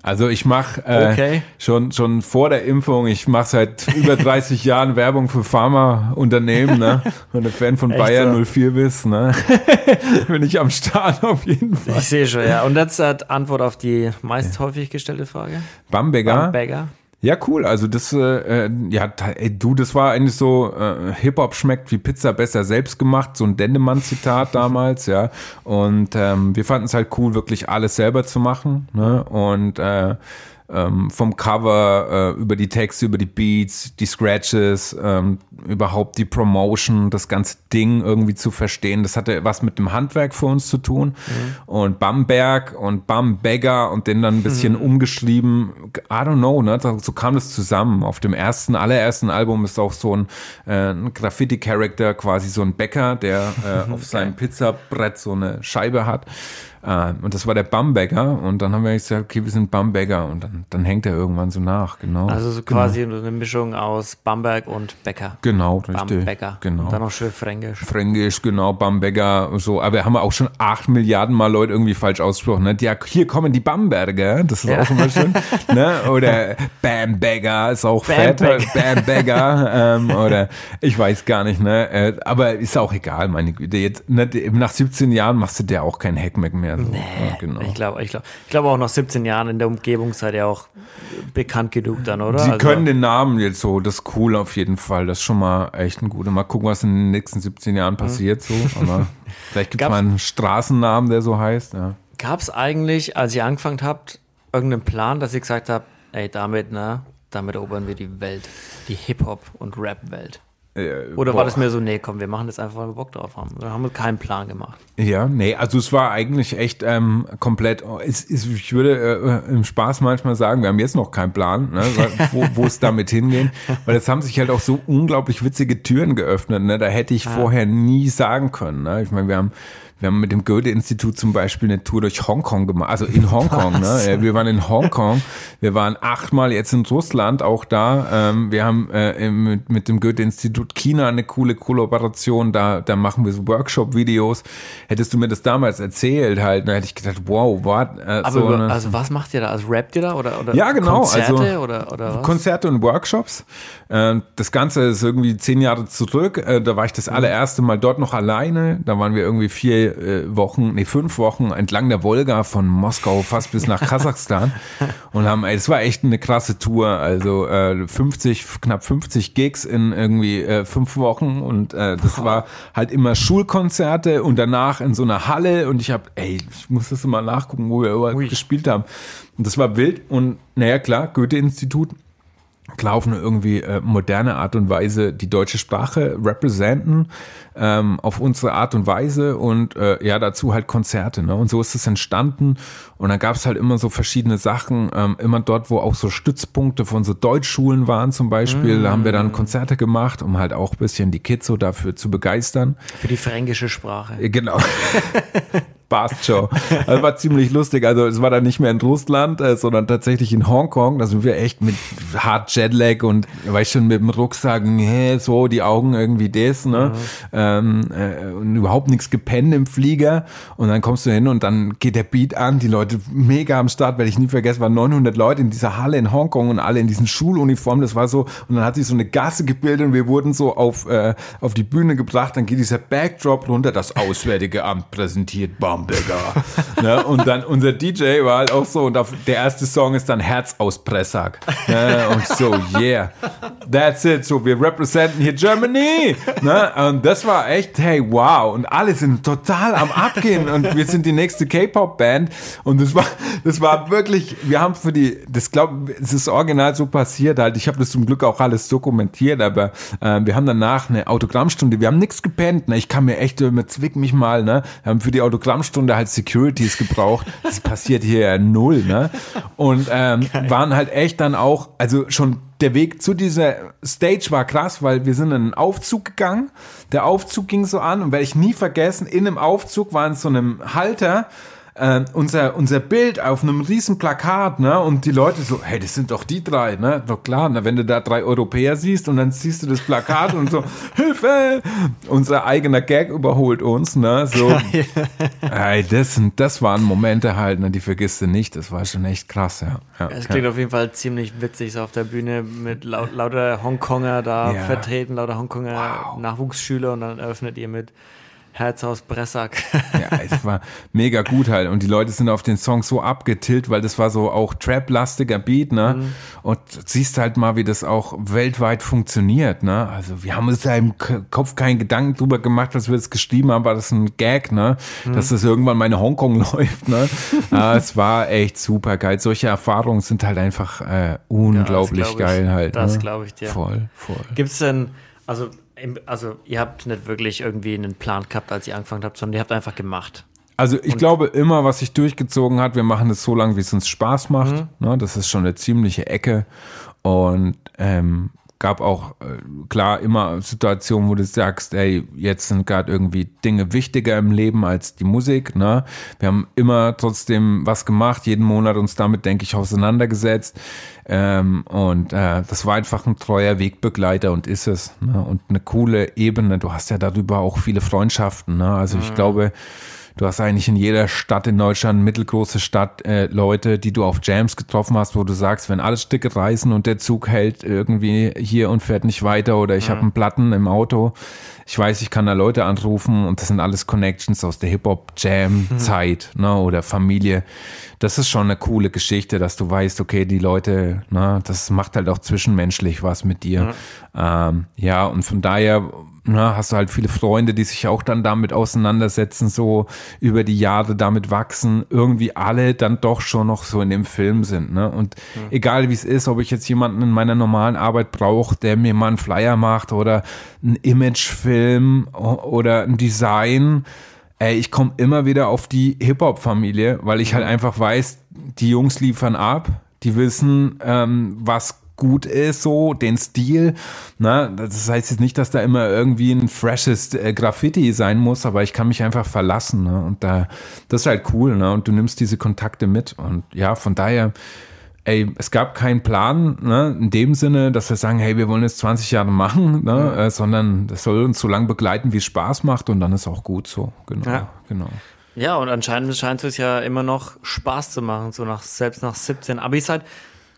Also ich mache äh, okay. schon schon vor der Impfung, ich mache seit über 30 Jahren Werbung für Pharmaunternehmen, ne? Und der Fan von Echt Bayern so? 04 bist, ne? Bin ich am Start auf jeden Fall. Ich sehe schon, ja. Und jetzt hat Antwort auf die meist häufig gestellte Frage. Bamberger. Bamberger. Ja, cool. Also das, äh, ja, ey, du, das war eigentlich so, äh, Hip-Hop schmeckt wie Pizza besser selbst gemacht, so ein Dendemann-Zitat damals, ja. Und ähm, wir fanden es halt cool, wirklich alles selber zu machen. Ne? Und äh, ähm, vom Cover äh, über die Texte, über die Beats, die Scratches, ähm, überhaupt die Promotion, das ganze Ding irgendwie zu verstehen. Das hatte was mit dem Handwerk für uns zu tun. Mhm. Und Bamberg und Bambegger und den dann ein bisschen mhm. umgeschrieben. I don't know, ne? So kam das zusammen. Auf dem ersten, allerersten Album ist auch so ein, äh, ein Graffiti-Character, quasi so ein Bäcker, der äh, auf seinem Pizzabrett so eine Scheibe hat. Äh, und das war der Bamberger. Und dann haben wir gesagt, okay, wir sind Bamberger. Und dann, dann hängt er irgendwann so nach, genau. Also so genau. quasi eine Mischung aus Bamberg und Bäcker. Genau, richtig. Bamberger. Genau. Und dann noch schön Fränkisch. Fränkisch, genau, Bamberger, so. Aber wir haben auch schon acht Milliarden Mal Leute irgendwie falsch ausgesprochen. Ne? Ja, hier kommen die Bamberger. Das ist ja. auch immer schön. ne? Oder Bamberger ist auch fett. Bamberger. ähm, oder ich weiß gar nicht, ne? Äh, aber ist auch egal, meine Güte. Jetzt, ne, nach 17 Jahren machst du dir auch kein Hackmack mehr. Also, nee, ja, genau. ich glaube ich glaub, ich glaub auch nach 17 Jahren in der Umgebung seid ihr auch bekannt genug dann, oder? Sie also, können den Namen jetzt so, das ist cool auf jeden Fall. Das ist schon mal echt ein guter. Mal gucken, was in den nächsten 17 Jahren mhm. passiert so. Aber vielleicht gibt es mal einen Straßennamen, der so heißt. Ja. Gab es eigentlich, als ihr angefangen habt, irgendeinen Plan, dass ihr gesagt habt, ey, damit, ne, damit erobern wir die Welt, die Hip-Hop- und Rap-Welt? Äh, Oder boah. war das mir so, nee, komm, wir machen das einfach, weil wir Bock drauf haben. Wir haben keinen Plan gemacht. Ja, nee, also es war eigentlich echt ähm, komplett, es, es, ich würde äh, im Spaß manchmal sagen, wir haben jetzt noch keinen Plan, ne, wo es damit hingehen, weil es haben sich halt auch so unglaublich witzige Türen geöffnet, ne, da hätte ich ah. vorher nie sagen können. Ne? Ich meine, wir haben wir haben mit dem Goethe-Institut zum Beispiel eine Tour durch Hongkong gemacht, also in Hongkong. Ne? Wir waren in Hongkong, wir waren achtmal jetzt in Russland auch da. Ähm, wir haben äh, mit, mit dem Goethe-Institut China eine coole Kollaboration, da, da machen wir so Workshop-Videos. Hättest du mir das damals erzählt halt, dann hätte ich gedacht, wow, what? Äh, Aber so über, also was macht ihr da? Also rappt ihr da oder, oder ja, genau, Konzerte also, oder, oder was? Konzerte und Workshops. Äh, das Ganze ist irgendwie zehn Jahre zurück. Äh, da war ich das mhm. allererste Mal dort noch alleine. Da waren wir irgendwie vier äh, Wochen, nee, fünf Wochen entlang der Wolga von Moskau fast bis nach Kasachstan und haben, es war echt eine krasse Tour, also äh, 50, knapp 50 Gigs in irgendwie äh, fünf Wochen und äh, das war halt immer Schulkonzerte und danach in so einer Halle und ich habe, ey, ich muss das mal nachgucken, wo wir überall gespielt haben. Und das war wild und naja, klar, Goethe-Institut klar auf eine irgendwie äh, moderne Art und Weise die deutsche Sprache representen, ähm, auf unsere Art und Weise und äh, ja, dazu halt Konzerte. Ne? Und so ist es entstanden. Und dann gab es halt immer so verschiedene Sachen, ähm, immer dort, wo auch so Stützpunkte von so Deutschschulen waren zum Beispiel, mm. da haben wir dann Konzerte gemacht, um halt auch ein bisschen die Kids so dafür zu begeistern. Für die fränkische Sprache. Äh, genau. passt schon. Also war ziemlich lustig. Also es war dann nicht mehr in Russland, äh, sondern tatsächlich in Hongkong. Da sind wir echt mit hart Jetlag und weißt schon mit dem Rucksack, hä, so die Augen irgendwie das, ne? Mhm. Ähm, äh, und überhaupt nichts gepennt im Flieger. Und dann kommst du hin und dann geht der Beat an. Die Leute mega am Start, werde ich nie vergessen, waren 900 Leute in dieser Halle in Hongkong und alle in diesen Schuluniformen. Das war so und dann hat sich so eine Gasse gebildet und wir wurden so auf äh, auf die Bühne gebracht. Dann geht dieser Backdrop runter. Das Auswärtige Amt präsentiert. Bam Digga. ne? Und dann unser DJ war halt auch so, und auf, der erste Song ist dann Herz aus Pressack. Ne? Und so, yeah, that's it. So, wir representen hier Germany. Ne? Und das war echt, hey, wow. Und alle sind total am Abgehen und wir sind die nächste K-Pop-Band. Und das war, das war wirklich, wir haben für die, das glaube es ist original so passiert halt. Ich habe das zum Glück auch alles dokumentiert, aber äh, wir haben danach eine Autogrammstunde. Wir haben nichts gepennt. Ne? Ich kann mir echt, zwick mich mal, ne? Wir haben für die Autogrammstunde Stunde halt Securities gebraucht. Das passiert hier ja null, ne? Und ähm, waren halt echt dann auch, also schon der Weg zu dieser Stage war krass, weil wir sind in einen Aufzug gegangen. Der Aufzug ging so an und werde ich nie vergessen, in einem Aufzug war in so einem Halter äh, unser, unser Bild auf einem riesen Plakat, ne? Und die Leute so, hey, das sind doch die drei, ne? Doch klar, ne? wenn du da drei Europäer siehst und dann siehst du das Plakat und so, Hilfe! Unser eigener Gag überholt uns, ne? So, hey, das, das waren Momente halt, ne? Die vergisst du nicht. Das war schon echt krass, ja. ja es klingt ja. auf jeden Fall ziemlich witzig, so auf der Bühne mit laut, lauter Hongkonger da ja. vertreten, lauter Hongkonger wow. Nachwuchsschüler und dann eröffnet ihr mit Herz aus Bressack. ja, es war mega gut halt. Und die Leute sind auf den Song so abgetillt, weil das war so auch Trap-lastiger Beat, ne? Mhm. Und siehst halt mal, wie das auch weltweit funktioniert, ne? Also wir haben uns da im Kopf keinen Gedanken drüber gemacht, was wir das geschrieben haben, war das ein Gag, ne? Mhm. Dass das irgendwann mal in Hongkong läuft, ne? äh, es war echt super geil. Solche Erfahrungen sind halt einfach äh, unglaublich ja, geil halt. Das ne? glaube ich dir. Voll, voll. Gibt es denn, also also ihr habt nicht wirklich irgendwie einen Plan gehabt, als ihr angefangen habt, sondern ihr habt einfach gemacht. Also ich und glaube immer, was sich durchgezogen hat, wir machen es so lange, wie es uns Spaß macht. Mhm. Ne, das ist schon eine ziemliche Ecke. Und ähm, gab auch äh, klar immer Situationen, wo du sagst, ey, jetzt sind gerade irgendwie Dinge wichtiger im Leben als die Musik. Ne? Wir haben immer trotzdem was gemacht, jeden Monat uns damit, denke ich, auseinandergesetzt. Ähm, und äh, das war einfach ein treuer Wegbegleiter und ist es. Ne? Und eine coole Ebene. Du hast ja darüber auch viele Freundschaften. Ne? Also ich mhm. glaube, Du hast eigentlich in jeder Stadt in Deutschland, mittelgroße Stadt, äh, Leute, die du auf Jams getroffen hast, wo du sagst, wenn alle Stücke reißen und der Zug hält irgendwie hier und fährt nicht weiter oder ich mhm. habe einen Platten im Auto, ich weiß, ich kann da Leute anrufen und das sind alles Connections aus der Hip-Hop-Jam-Zeit mhm. ne, oder Familie. Das ist schon eine coole Geschichte, dass du weißt, okay, die Leute, ne, das macht halt auch zwischenmenschlich was mit dir. Mhm. Ähm, ja, und von daher na, hast du halt viele Freunde, die sich auch dann damit auseinandersetzen, so über die Jahre damit wachsen, irgendwie alle dann doch schon noch so in dem Film sind. Ne? Und mhm. egal wie es ist, ob ich jetzt jemanden in meiner normalen Arbeit brauche, der mir mal einen Flyer macht oder einen Imagefilm oder ein Design, ey, ich komme immer wieder auf die Hip-Hop-Familie, weil ich halt einfach weiß, die Jungs liefern ab, die wissen, ähm, was gut ist, so den Stil. Ne? Das heißt jetzt nicht, dass da immer irgendwie ein freshes äh, Graffiti sein muss, aber ich kann mich einfach verlassen. Ne? Und da, das ist halt cool. Ne? Und du nimmst diese Kontakte mit. Und ja, von daher, ey, es gab keinen Plan, ne? in dem Sinne, dass wir sagen, hey, wir wollen jetzt 20 Jahre machen, ne? Ja. Äh, sondern das soll uns so lange begleiten, wie es Spaß macht und dann ist auch gut so. Genau, ja. genau. Ja, und anscheinend scheint es ja immer noch Spaß zu machen, so nach, selbst nach 17. Aber ihr seid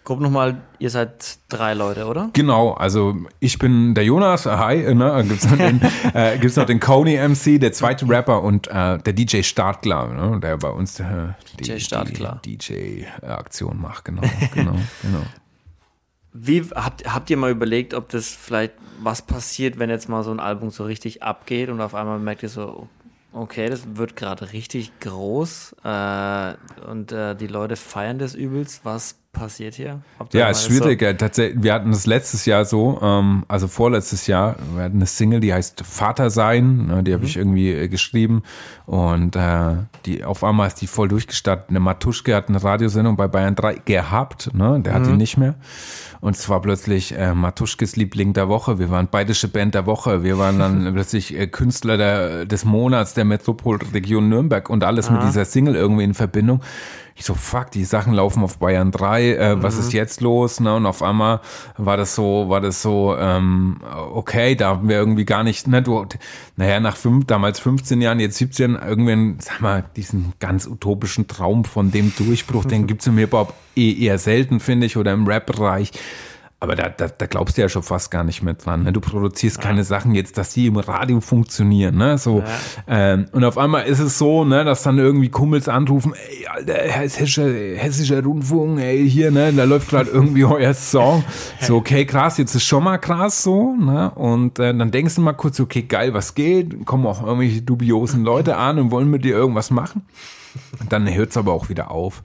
Guck nochmal, ihr seid drei Leute, oder? Genau, also ich bin der Jonas, äh, hi, äh, ne? Gibt's noch den, äh, gibt's noch den Coney MC, der zweite Rapper und äh, der DJ Startklar, ne? der bei uns äh, DJ die. Die DJ-Aktion macht, genau, genau, genau. Wie habt, habt ihr mal überlegt, ob das vielleicht was passiert, wenn jetzt mal so ein Album so richtig abgeht und auf einmal merkt ihr so, okay, das wird gerade richtig groß äh, und äh, die Leute feiern das übelst. Was passiert hier? Ja, ist schwierig. So? Tatsächlich, wir hatten das letztes Jahr so, ähm, also vorletztes Jahr, wir hatten eine Single, die heißt Vater sein, ne, die habe mhm. ich irgendwie äh, geschrieben und äh, die auf einmal ist die voll durchgestartet. Eine Matuschke hat eine Radiosendung bei Bayern 3 gehabt, ne, der mhm. hat die mhm. nicht mehr. Und es war plötzlich äh, Matuschkes Liebling der Woche. Wir waren bayerische Band der Woche. Wir waren dann plötzlich äh, Künstler der, des Monats der Metropolregion Nürnberg und alles Aha. mit dieser Single irgendwie in Verbindung. Ich so, fuck, die Sachen laufen auf Bayern 3, äh, mhm. was ist jetzt los? Ne? Und auf einmal war das so, war das so, ähm, okay, da haben wir irgendwie gar nicht, ne, du, naja, nach fünf, damals 15 Jahren, jetzt 17, irgendwann, sag mal, diesen ganz utopischen Traum von dem Durchbruch, den gibt's im Hip-Hop eh eher selten, finde ich, oder im Rap-Bereich. Aber da, da, da glaubst du ja schon fast gar nicht mehr dran. Ne? Du produzierst ja. keine Sachen jetzt, dass die im Radio funktionieren. Ne? So, ja. ähm, und auf einmal ist es so, ne, dass dann irgendwie Kumpels anrufen, ey, Alter, hessischer, hessischer Rundfunk, ey, hier, ne, da läuft gerade irgendwie euer Song. So, okay, krass, jetzt ist schon mal krass so. Ne? Und äh, dann denkst du mal kurz, okay, geil, was geht? Kommen auch irgendwelche dubiosen Leute an und wollen mit dir irgendwas machen. Dann hört es aber auch wieder auf.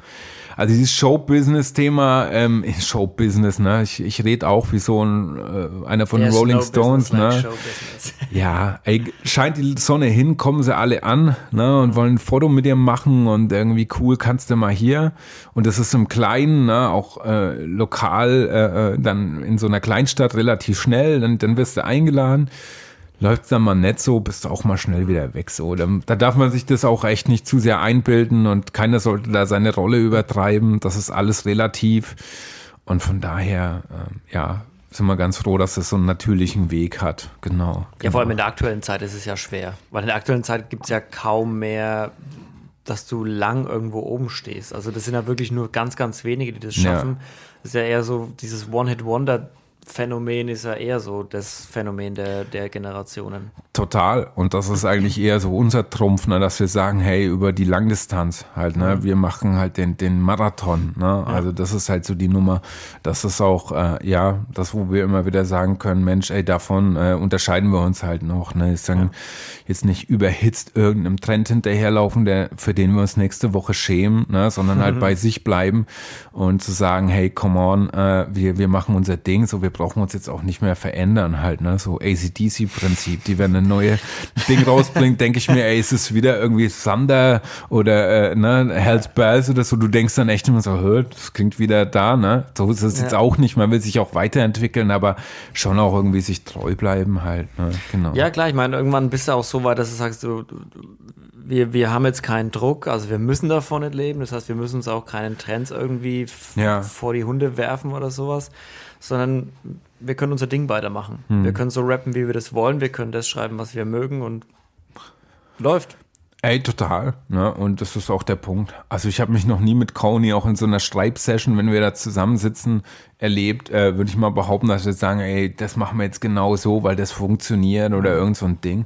Also dieses Show-Business-Thema, ähm, Show-Business, ne? Ich, ich rede auch wie so ein äh, einer von den Rolling no Stones, ne? Like ja, ey, scheint die Sonne hin, kommen sie alle an, ne? Und wollen ein Foto mit dir machen und irgendwie cool, kannst du mal hier. Und das ist im Kleinen, ne? Auch äh, lokal, äh, äh dann in so einer Kleinstadt relativ schnell, dann, dann wirst du eingeladen läuft es dann mal nett so, bist du auch mal schnell wieder weg. So. Da, da, darf man sich das auch echt nicht zu sehr einbilden und keiner sollte da seine Rolle übertreiben. Das ist alles relativ. Und von daher, äh, ja, sind wir ganz froh, dass es so einen natürlichen Weg hat. Genau. Ja, vor allem in der aktuellen Zeit ist es ja schwer. Weil in der aktuellen Zeit gibt es ja kaum mehr, dass du lang irgendwo oben stehst. Also das sind ja wirklich nur ganz, ganz wenige, die das schaffen. Ja. Das ist ja eher so dieses One-Hit-Wonder- Phänomen ist ja eher so das Phänomen der, der Generationen. Total. Und das ist eigentlich eher so unser Trumpf, ne, dass wir sagen, hey, über die Langdistanz halt, ne, wir machen halt den, den Marathon, ne, also das ist halt so die Nummer. Das ist auch, äh, ja, das, wo wir immer wieder sagen können, Mensch, ey, davon äh, unterscheiden wir uns halt noch, ne, ist dann jetzt nicht überhitzt irgendeinem Trend hinterherlaufen, der, für den wir uns nächste Woche schämen, ne, sondern halt bei sich bleiben und zu sagen, hey, come on, äh, wir, wir machen unser Ding, so, wir brauchen uns jetzt auch nicht mehr verändern halt, ne, so ACDC-Prinzip, die werden eine neue Ding rausbringt, denke ich mir, ey, ist es wieder irgendwie Thunder oder äh, ne, Hells Bells oder so. Du denkst dann echt immer so, das klingt wieder da, ne? So ist es ja. jetzt auch nicht. Man will sich auch weiterentwickeln, aber schon auch irgendwie sich treu bleiben halt. Ne? Genau. Ja, klar, ich meine, irgendwann bist du auch so weit, dass du sagst, du, wir, wir haben jetzt keinen Druck, also wir müssen davon nicht leben. Das heißt, wir müssen uns auch keinen Trends irgendwie ja. vor die Hunde werfen oder sowas, sondern wir können unser Ding weitermachen. Hm. Wir können so rappen, wie wir das wollen. Wir können das schreiben, was wir mögen und läuft. Ey, total. Ne? Und das ist auch der Punkt. Also ich habe mich noch nie mit Coney auch in so einer Schreibsession, wenn wir da zusammensitzen, erlebt. Äh, Würde ich mal behaupten, dass wir sagen, ey, das machen wir jetzt genau so, weil das funktioniert oder irgend so ein Ding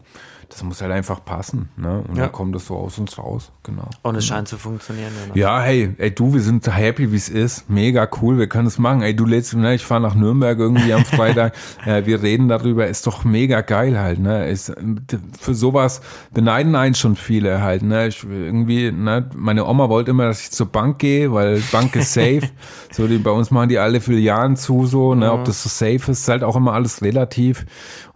das muss halt einfach passen. Ne? Und ja. dann kommt das so aus uns raus. Genau. Und es genau. scheint zu funktionieren. Oder? Ja, hey, ey, du, wir sind happy, wie es ist. Mega cool, wir können es machen. Ey, du lädst, ne, ich fahre nach Nürnberg irgendwie am Freitag. äh, wir reden darüber, ist doch mega geil halt. Ne? Ist, für sowas beneiden einen schon viele halt. Ne? Ich, irgendwie, ne? meine Oma wollte immer, dass ich zur Bank gehe, weil Bank ist safe. so, die, bei uns machen die alle Filialen zu, so, ne? ob das so safe ist, ist halt auch immer alles relativ.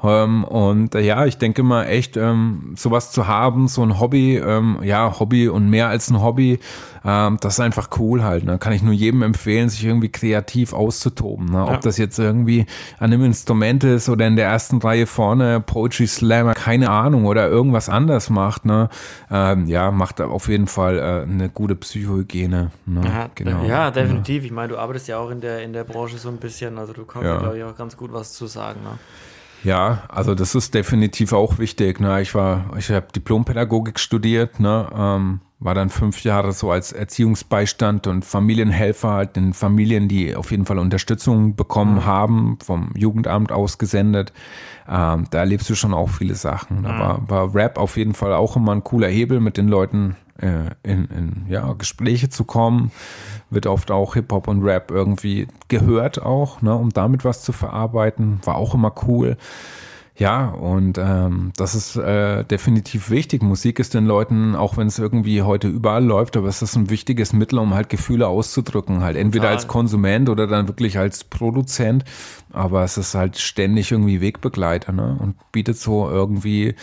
Ähm, und äh, ja, ich denke mal echt, ähm, sowas zu haben, so ein Hobby, ähm, ja, Hobby und mehr als ein Hobby, ähm, das ist einfach cool halt. Ne? Kann ich nur jedem empfehlen, sich irgendwie kreativ auszutoben. Ne? Ja. Ob das jetzt irgendwie an einem Instrument ist oder in der ersten Reihe vorne Poetry Slammer, keine Ahnung, oder irgendwas anders macht. Ne? Ähm, ja, macht auf jeden Fall äh, eine gute Psychohygiene. Ne? Ja, genau. ja, definitiv. Ich meine, du arbeitest ja auch in der, in der Branche so ein bisschen, also du kannst ja. glaube ich, auch ganz gut was zu sagen. Ne? Ja, also das ist definitiv auch wichtig. Ne? Ich war, ich habe Diplompädagogik studiert, ne? Ähm, war dann fünf Jahre so als Erziehungsbeistand und Familienhelfer halt in Familien, die auf jeden Fall Unterstützung bekommen mhm. haben, vom Jugendamt ausgesendet. Ähm, da erlebst du schon auch viele Sachen. Da mhm. war, war Rap auf jeden Fall auch immer ein cooler Hebel, mit den Leuten äh, in, in ja, Gespräche zu kommen wird oft auch Hip-Hop und Rap irgendwie gehört auch, ne, um damit was zu verarbeiten. War auch immer cool. Ja, und ähm, das ist äh, definitiv wichtig. Musik ist den Leuten, auch wenn es irgendwie heute überall läuft, aber es ist ein wichtiges Mittel, um halt Gefühle auszudrücken. Halt entweder Total. als Konsument oder dann wirklich als Produzent. Aber es ist halt ständig irgendwie Wegbegleiter ne? und bietet so irgendwie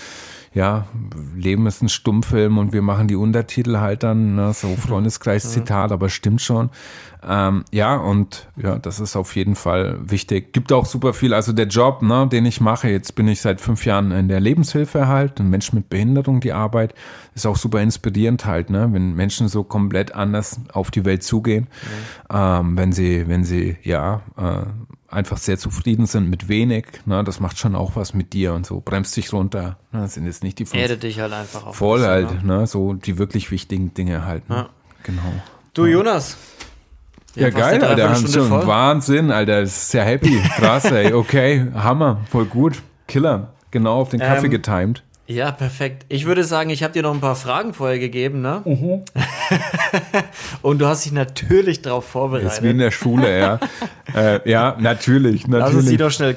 ja, Leben ist ein Stummfilm und wir machen die Untertitel halt dann, ne, so Freundeskreis-Zitat, aber stimmt schon. Ähm, ja, und ja, das ist auf jeden Fall wichtig. Gibt auch super viel, also der Job, ne, den ich mache, jetzt bin ich seit fünf Jahren in der Lebenshilfe halt, ein Mensch mit Behinderung, die Arbeit, ist auch super inspirierend halt, ne, wenn Menschen so komplett anders auf die Welt zugehen, mhm. ähm, wenn sie, wenn sie, ja, äh, einfach sehr zufrieden sind mit wenig. Ne, das macht schon auch was mit dir und so. Bremst dich runter. Ne, das sind jetzt nicht die Erde dich halt einfach auch. Voll bisschen, halt, ne? so die wirklich wichtigen Dinge halt. Ne? Ja. Genau. Du, Jonas. Ja, ja geil, Alter. Haben schon. Wahnsinn, Alter. Das ist ja happy. Krass, ey. Okay, Hammer. Voll gut. Killer. Genau auf den Kaffee ähm, getimed. Ja, perfekt. Ich würde sagen, ich habe dir noch ein paar Fragen vorher gegeben, ne? Mhm. Und du hast dich natürlich darauf vorbereitet. ist wie in der Schule, ja. äh, ja, natürlich, natürlich. Lass uns die doch schnell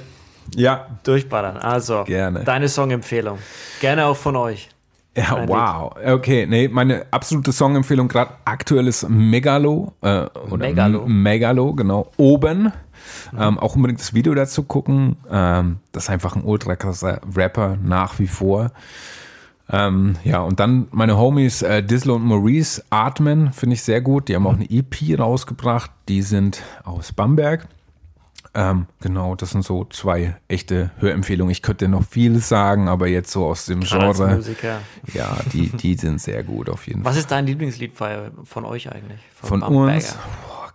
ja. durchballern. Also, Gerne. deine Songempfehlung. Gerne auch von euch. Ja, Ein wow. Lied. Okay, nee, meine absolute Songempfehlung gerade aktuell ist Megalo. Äh, oder Megalo. Megalo, genau. Oben. Ähm, auch unbedingt das Video dazu gucken. Ähm, das ist einfach ein ultra krasser Rapper nach wie vor. Ähm, ja, und dann meine Homies äh, Dizzle und Maurice Atmen finde ich sehr gut. Die haben auch eine EP rausgebracht. Die sind aus Bamberg. Ähm, genau, das sind so zwei echte Hörempfehlungen. Ich könnte noch viel sagen, aber jetzt so aus dem Genre. Musiker. Ja, die, die sind sehr gut auf jeden Was Fall. Was ist dein Lieblingslied von euch eigentlich? Von, von uns?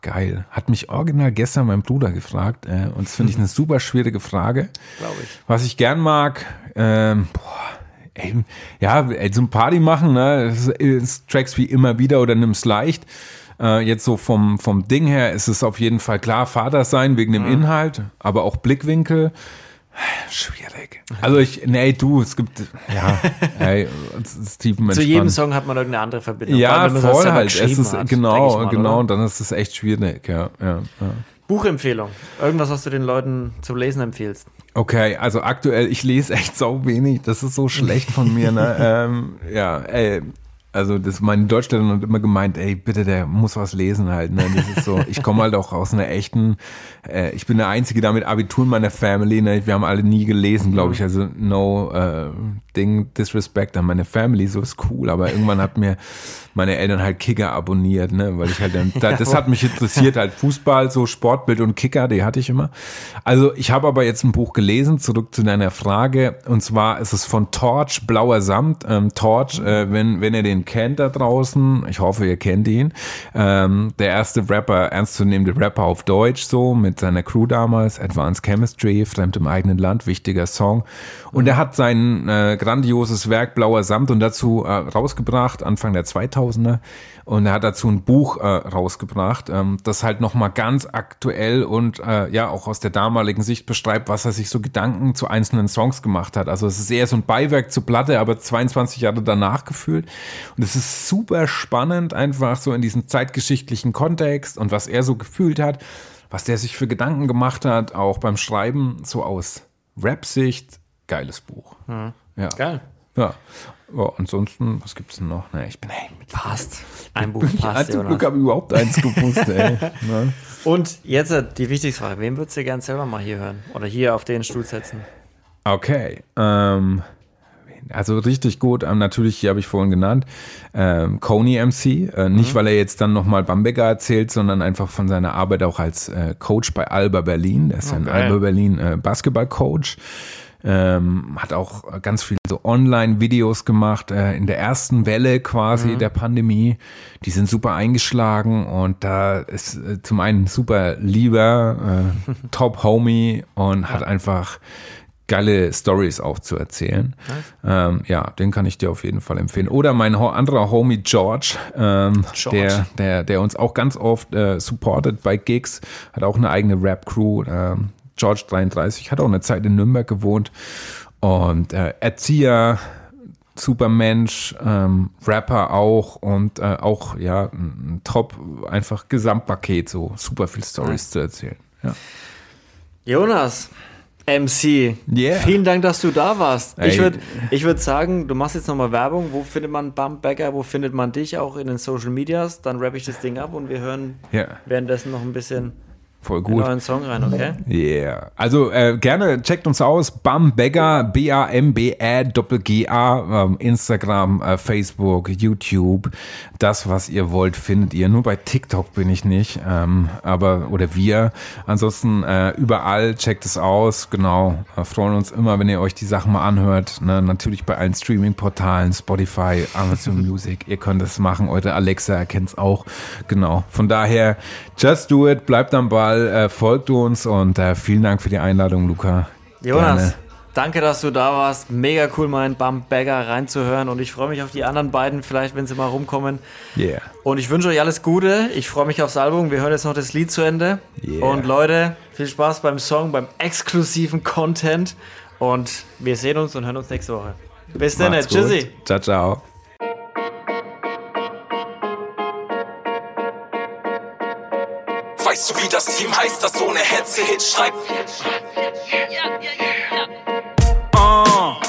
Geil. Hat mich original gestern mein Bruder gefragt. Äh, und das finde ich eine super schwierige Frage. Glaube ich. Was ich gern mag, ähm, boah, ey, ja, ey, so ein Party machen, ne? Tracks wie immer wieder oder nimm's leicht. Äh, jetzt so vom, vom Ding her ist es auf jeden Fall klar, Vater sein wegen dem mhm. Inhalt, aber auch Blickwinkel. Schwierig. Also ich, nee, du, es gibt, ja, ey, Steven Zu jedem Song hat man irgendeine andere Verbindung. Ja, allem, voll halt. Es ist, hat, genau, mal, genau, und dann ist es echt schwierig, ja, ja, ja. Buchempfehlung. Irgendwas, was du den Leuten zum Lesen empfiehlst. Okay, also aktuell, ich lese echt so wenig. Das ist so schlecht von mir. Ne? ähm, ja, ey, also das meine Deutschlehrerin hat immer gemeint, ey, bitte, der muss was lesen halt. Ne? Das ist so, ich komme halt auch aus einer echten, äh, ich bin der Einzige da mit Abitur in meiner Family. Ne? Wir haben alle nie gelesen, glaube ich. Also no äh, Ding, Disrespect an meine Family, so ist cool. Aber irgendwann hat mir meine Eltern halt Kicker abonniert, ne? Weil ich halt dann, da, das hat mich interessiert, halt Fußball, so Sportbild und Kicker, die hatte ich immer. Also ich habe aber jetzt ein Buch gelesen, zurück zu deiner Frage. Und zwar ist es von Torch, Blauer Samt. Ähm, Torch, äh, wenn, wenn ihr den kennt da draußen, ich hoffe, ihr kennt ihn. Ähm, der erste Rapper, ernstzunehmende Rapper auf Deutsch, so mit seiner Crew damals, Advanced Chemistry, Fremd im eigenen Land, wichtiger Song. Und er hat sein äh, grandioses Werk Blauer Samt und dazu äh, rausgebracht, Anfang der 2000er. Und er hat dazu ein Buch äh, rausgebracht, ähm, das halt nochmal ganz aktuell und äh, ja auch aus der damaligen Sicht beschreibt, was er sich so Gedanken zu einzelnen Songs gemacht hat. Also es ist eher so ein Beiwerk zur Platte, aber 22 Jahre danach gefühlt. Und es ist super spannend, einfach so in diesem zeitgeschichtlichen Kontext und was er so gefühlt hat, was der sich für Gedanken gemacht hat, auch beim Schreiben, so aus Rap-Sicht. Geiles Buch. Ja. Geil. Ja. ja. Ansonsten, was gibt's denn noch? Na, ich bin ey, mit Passt. Ein Buch ja, passt, zum Glück habe ich überhaupt eins gewusst, ey. Ne? Und jetzt äh, die wichtigste Frage. Wen würdest du gern selber mal hier hören? Oder hier auf den Stuhl setzen? Okay. Ähm, also richtig gut, ähm, natürlich, hier habe ich vorhin genannt, ähm, Coney MC. Äh, nicht, weil er jetzt dann nochmal Bamberger erzählt, sondern einfach von seiner Arbeit auch als äh, Coach bei Alba Berlin. Er ist ein geil. Alba Berlin äh, Basketball-Coach. Ähm, hat auch ganz viele so Online-Videos gemacht äh, in der ersten Welle quasi der Pandemie. Die sind super eingeschlagen und da ist äh, zum einen super lieber, äh, top Homie und hat einfach geile Stories auch zu erzählen. Ähm, ja, den kann ich dir auf jeden Fall empfehlen. Oder mein anderer Homie George, ähm, George. Der, der, der uns auch ganz oft äh, supportet bei Gigs, hat auch eine eigene Rap-Crew. Ähm, George 33 hat auch eine Zeit in Nürnberg gewohnt und äh, Erzieher, super Mensch, ähm, Rapper auch und äh, auch ja ein Top einfach Gesamtpaket so super viel Stories zu erzählen. Ja. Jonas, MC. Yeah. Vielen Dank, dass du da warst. Ich Ey. würde ich würd sagen, du machst jetzt nochmal Werbung. Wo findet man Bumpbacker? Wo findet man dich auch in den Social Medias? Dann rappe ich das Ding ab und wir hören Ja. währenddessen noch ein bisschen Voll gut. euren Song rein, okay? Yeah. Also äh, gerne checkt uns aus. Bambegger, B-A-M-B-A-G-A, ähm, Instagram, äh, Facebook, YouTube. Das, was ihr wollt, findet ihr. Nur bei TikTok bin ich nicht, ähm, aber oder wir. Ansonsten äh, überall checkt es aus. Genau. Freuen uns immer, wenn ihr euch die Sachen mal anhört. Ne? Natürlich bei allen Streaming-Portalen, Spotify, Amazon Music. Ihr könnt es machen. Eure Alexa erkennt es auch. Genau. Von daher, just do it. Bleibt am Ball. Äh, folgt uns und äh, vielen Dank für die Einladung, Luca. Jonas, Gerne. danke, dass du da warst. Mega cool, mal in Bumpbagger reinzuhören. Und ich freue mich auf die anderen beiden, vielleicht, wenn sie mal rumkommen. Yeah. Und ich wünsche euch alles Gute. Ich freue mich aufs Album. Wir hören jetzt noch das Lied zu Ende. Yeah. Und Leute, viel Spaß beim Song, beim exklusiven Content. Und wir sehen uns und hören uns nächste Woche. Bis dann, tschüssi. Ciao, ciao. Weißt du, wie das Team heißt, das ohne Hetze Hits schreibt?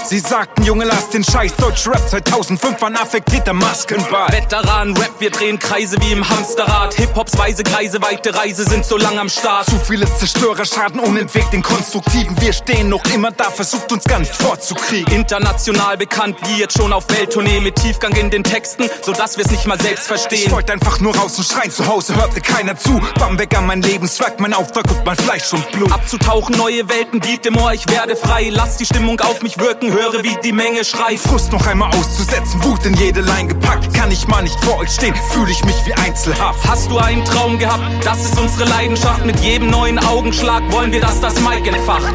Sie sagten, Junge, lass den Scheiß Deutsch Rap 2005 an affektierter Maskenball. Veteran Rap, wir drehen Kreise wie im Hamsterrad. Hip-Hops weise Kreise, weite Reise sind so lang am Start. Zu viele Zerstörer schaden unentwegt den Konstruktiven. Wir stehen noch immer da, versucht uns gar nicht vorzukriegen. International bekannt, wie jetzt schon auf Welttournee mit Tiefgang in den Texten, sodass wir es nicht mal selbst Ich verstehen. wollte einfach nur raus und schreien, zu Hause hörte keiner zu. Bamberger, mein Lebenswerk, mein Auftrag und mein Fleisch und Blut. Abzutauchen, neue Welten, Beat im Ohr, ich werde frei. Lass die Stimmung auf mich wirken, höre wie die Menge schreit. Frust noch einmal auszusetzen, Wut in jede Line gepackt. Kann ich mal nicht vor euch stehen, fühle ich mich wie Einzelhaft. Hast du einen Traum gehabt? Das ist unsere Leidenschaft. Mit jedem neuen Augenschlag wollen wir, dass das Mic entfacht.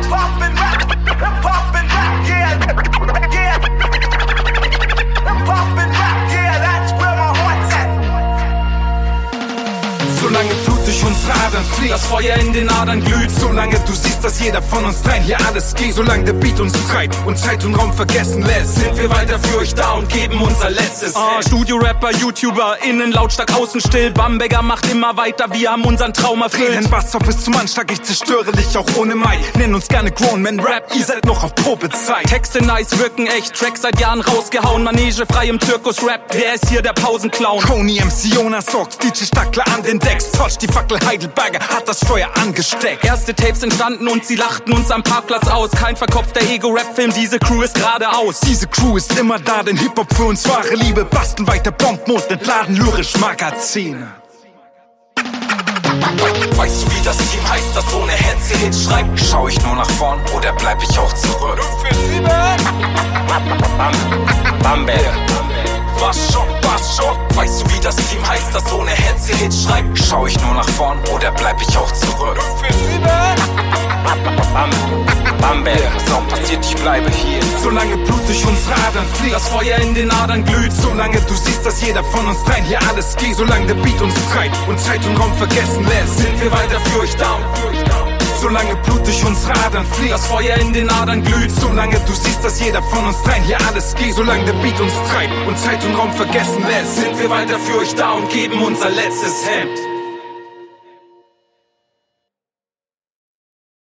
Solange Blut durch unsere Adern fließt. Das Feuer in den Adern glüht. Solange du siehst, dass jeder von uns dreien hier alles geht. Solange der Beat uns treibt und Zeit und Raum vergessen lässt, sind wir weiter für euch da und geben unser letztes. Ah, Studio-Rapper, YouTuber, innen lautstark, außen still. Bamberger macht immer weiter, wir haben unseren Traum erfüllt. Den Bass auf bis zum Anschlag, ich zerstöre dich auch ohne Mai. Nenn uns gerne Grown Man Rap, ihr seid noch auf Probezeit. Texte nice, wirken echt, Tracks seit Jahren rausgehauen. Manege frei im Zirkus-Rap, wer ist hier der Pausenclown? Coney MC Jonas Sox, DJ Stackler an den Decks. Fotsch die Fackel Heidelberger hat das Feuer angesteckt. Erste Tapes entstanden und sie lachten uns am Parkplatz aus. Kein verkopfter Ego-Rap-Film, diese Crew ist geradeaus. Diese Crew ist immer da, denn Hip-Hop für uns wahre Liebe. Basteln weiter Bomben und entladen lyrisch Magazine. Weißt du, wie das Team heißt, das ohne Hetze Hits schreibt? Schau ich nur nach vorn oder bleib ich auch zurück? Bamberg. Was schon, was schon? Weißt du, wie das Team heißt, das ohne Hetze Hits schreibt? Schau ich nur nach vorn oder bleib ich auch zurück? Bamberg. Was auch passiert, ich bleibe hier. Solange Blut durch unsere Adern fließt. Das Feuer in den Adern glüht. Solange du siehst, dass jeder von uns dreien hier alles geht. Solange der Beat uns treibt und Zeit und Raum vergessen lässt, sind wir weiter für euch da. Solange Blut durch unsere Adern fließt. Das Feuer in den Adern glüht. Solange du siehst, dass jeder von uns dreien hier alles geht. Solange der Beat uns treibt und Zeit und Raum vergessen lässt, sind wir weiter für euch da und geben unser letztes Hemd.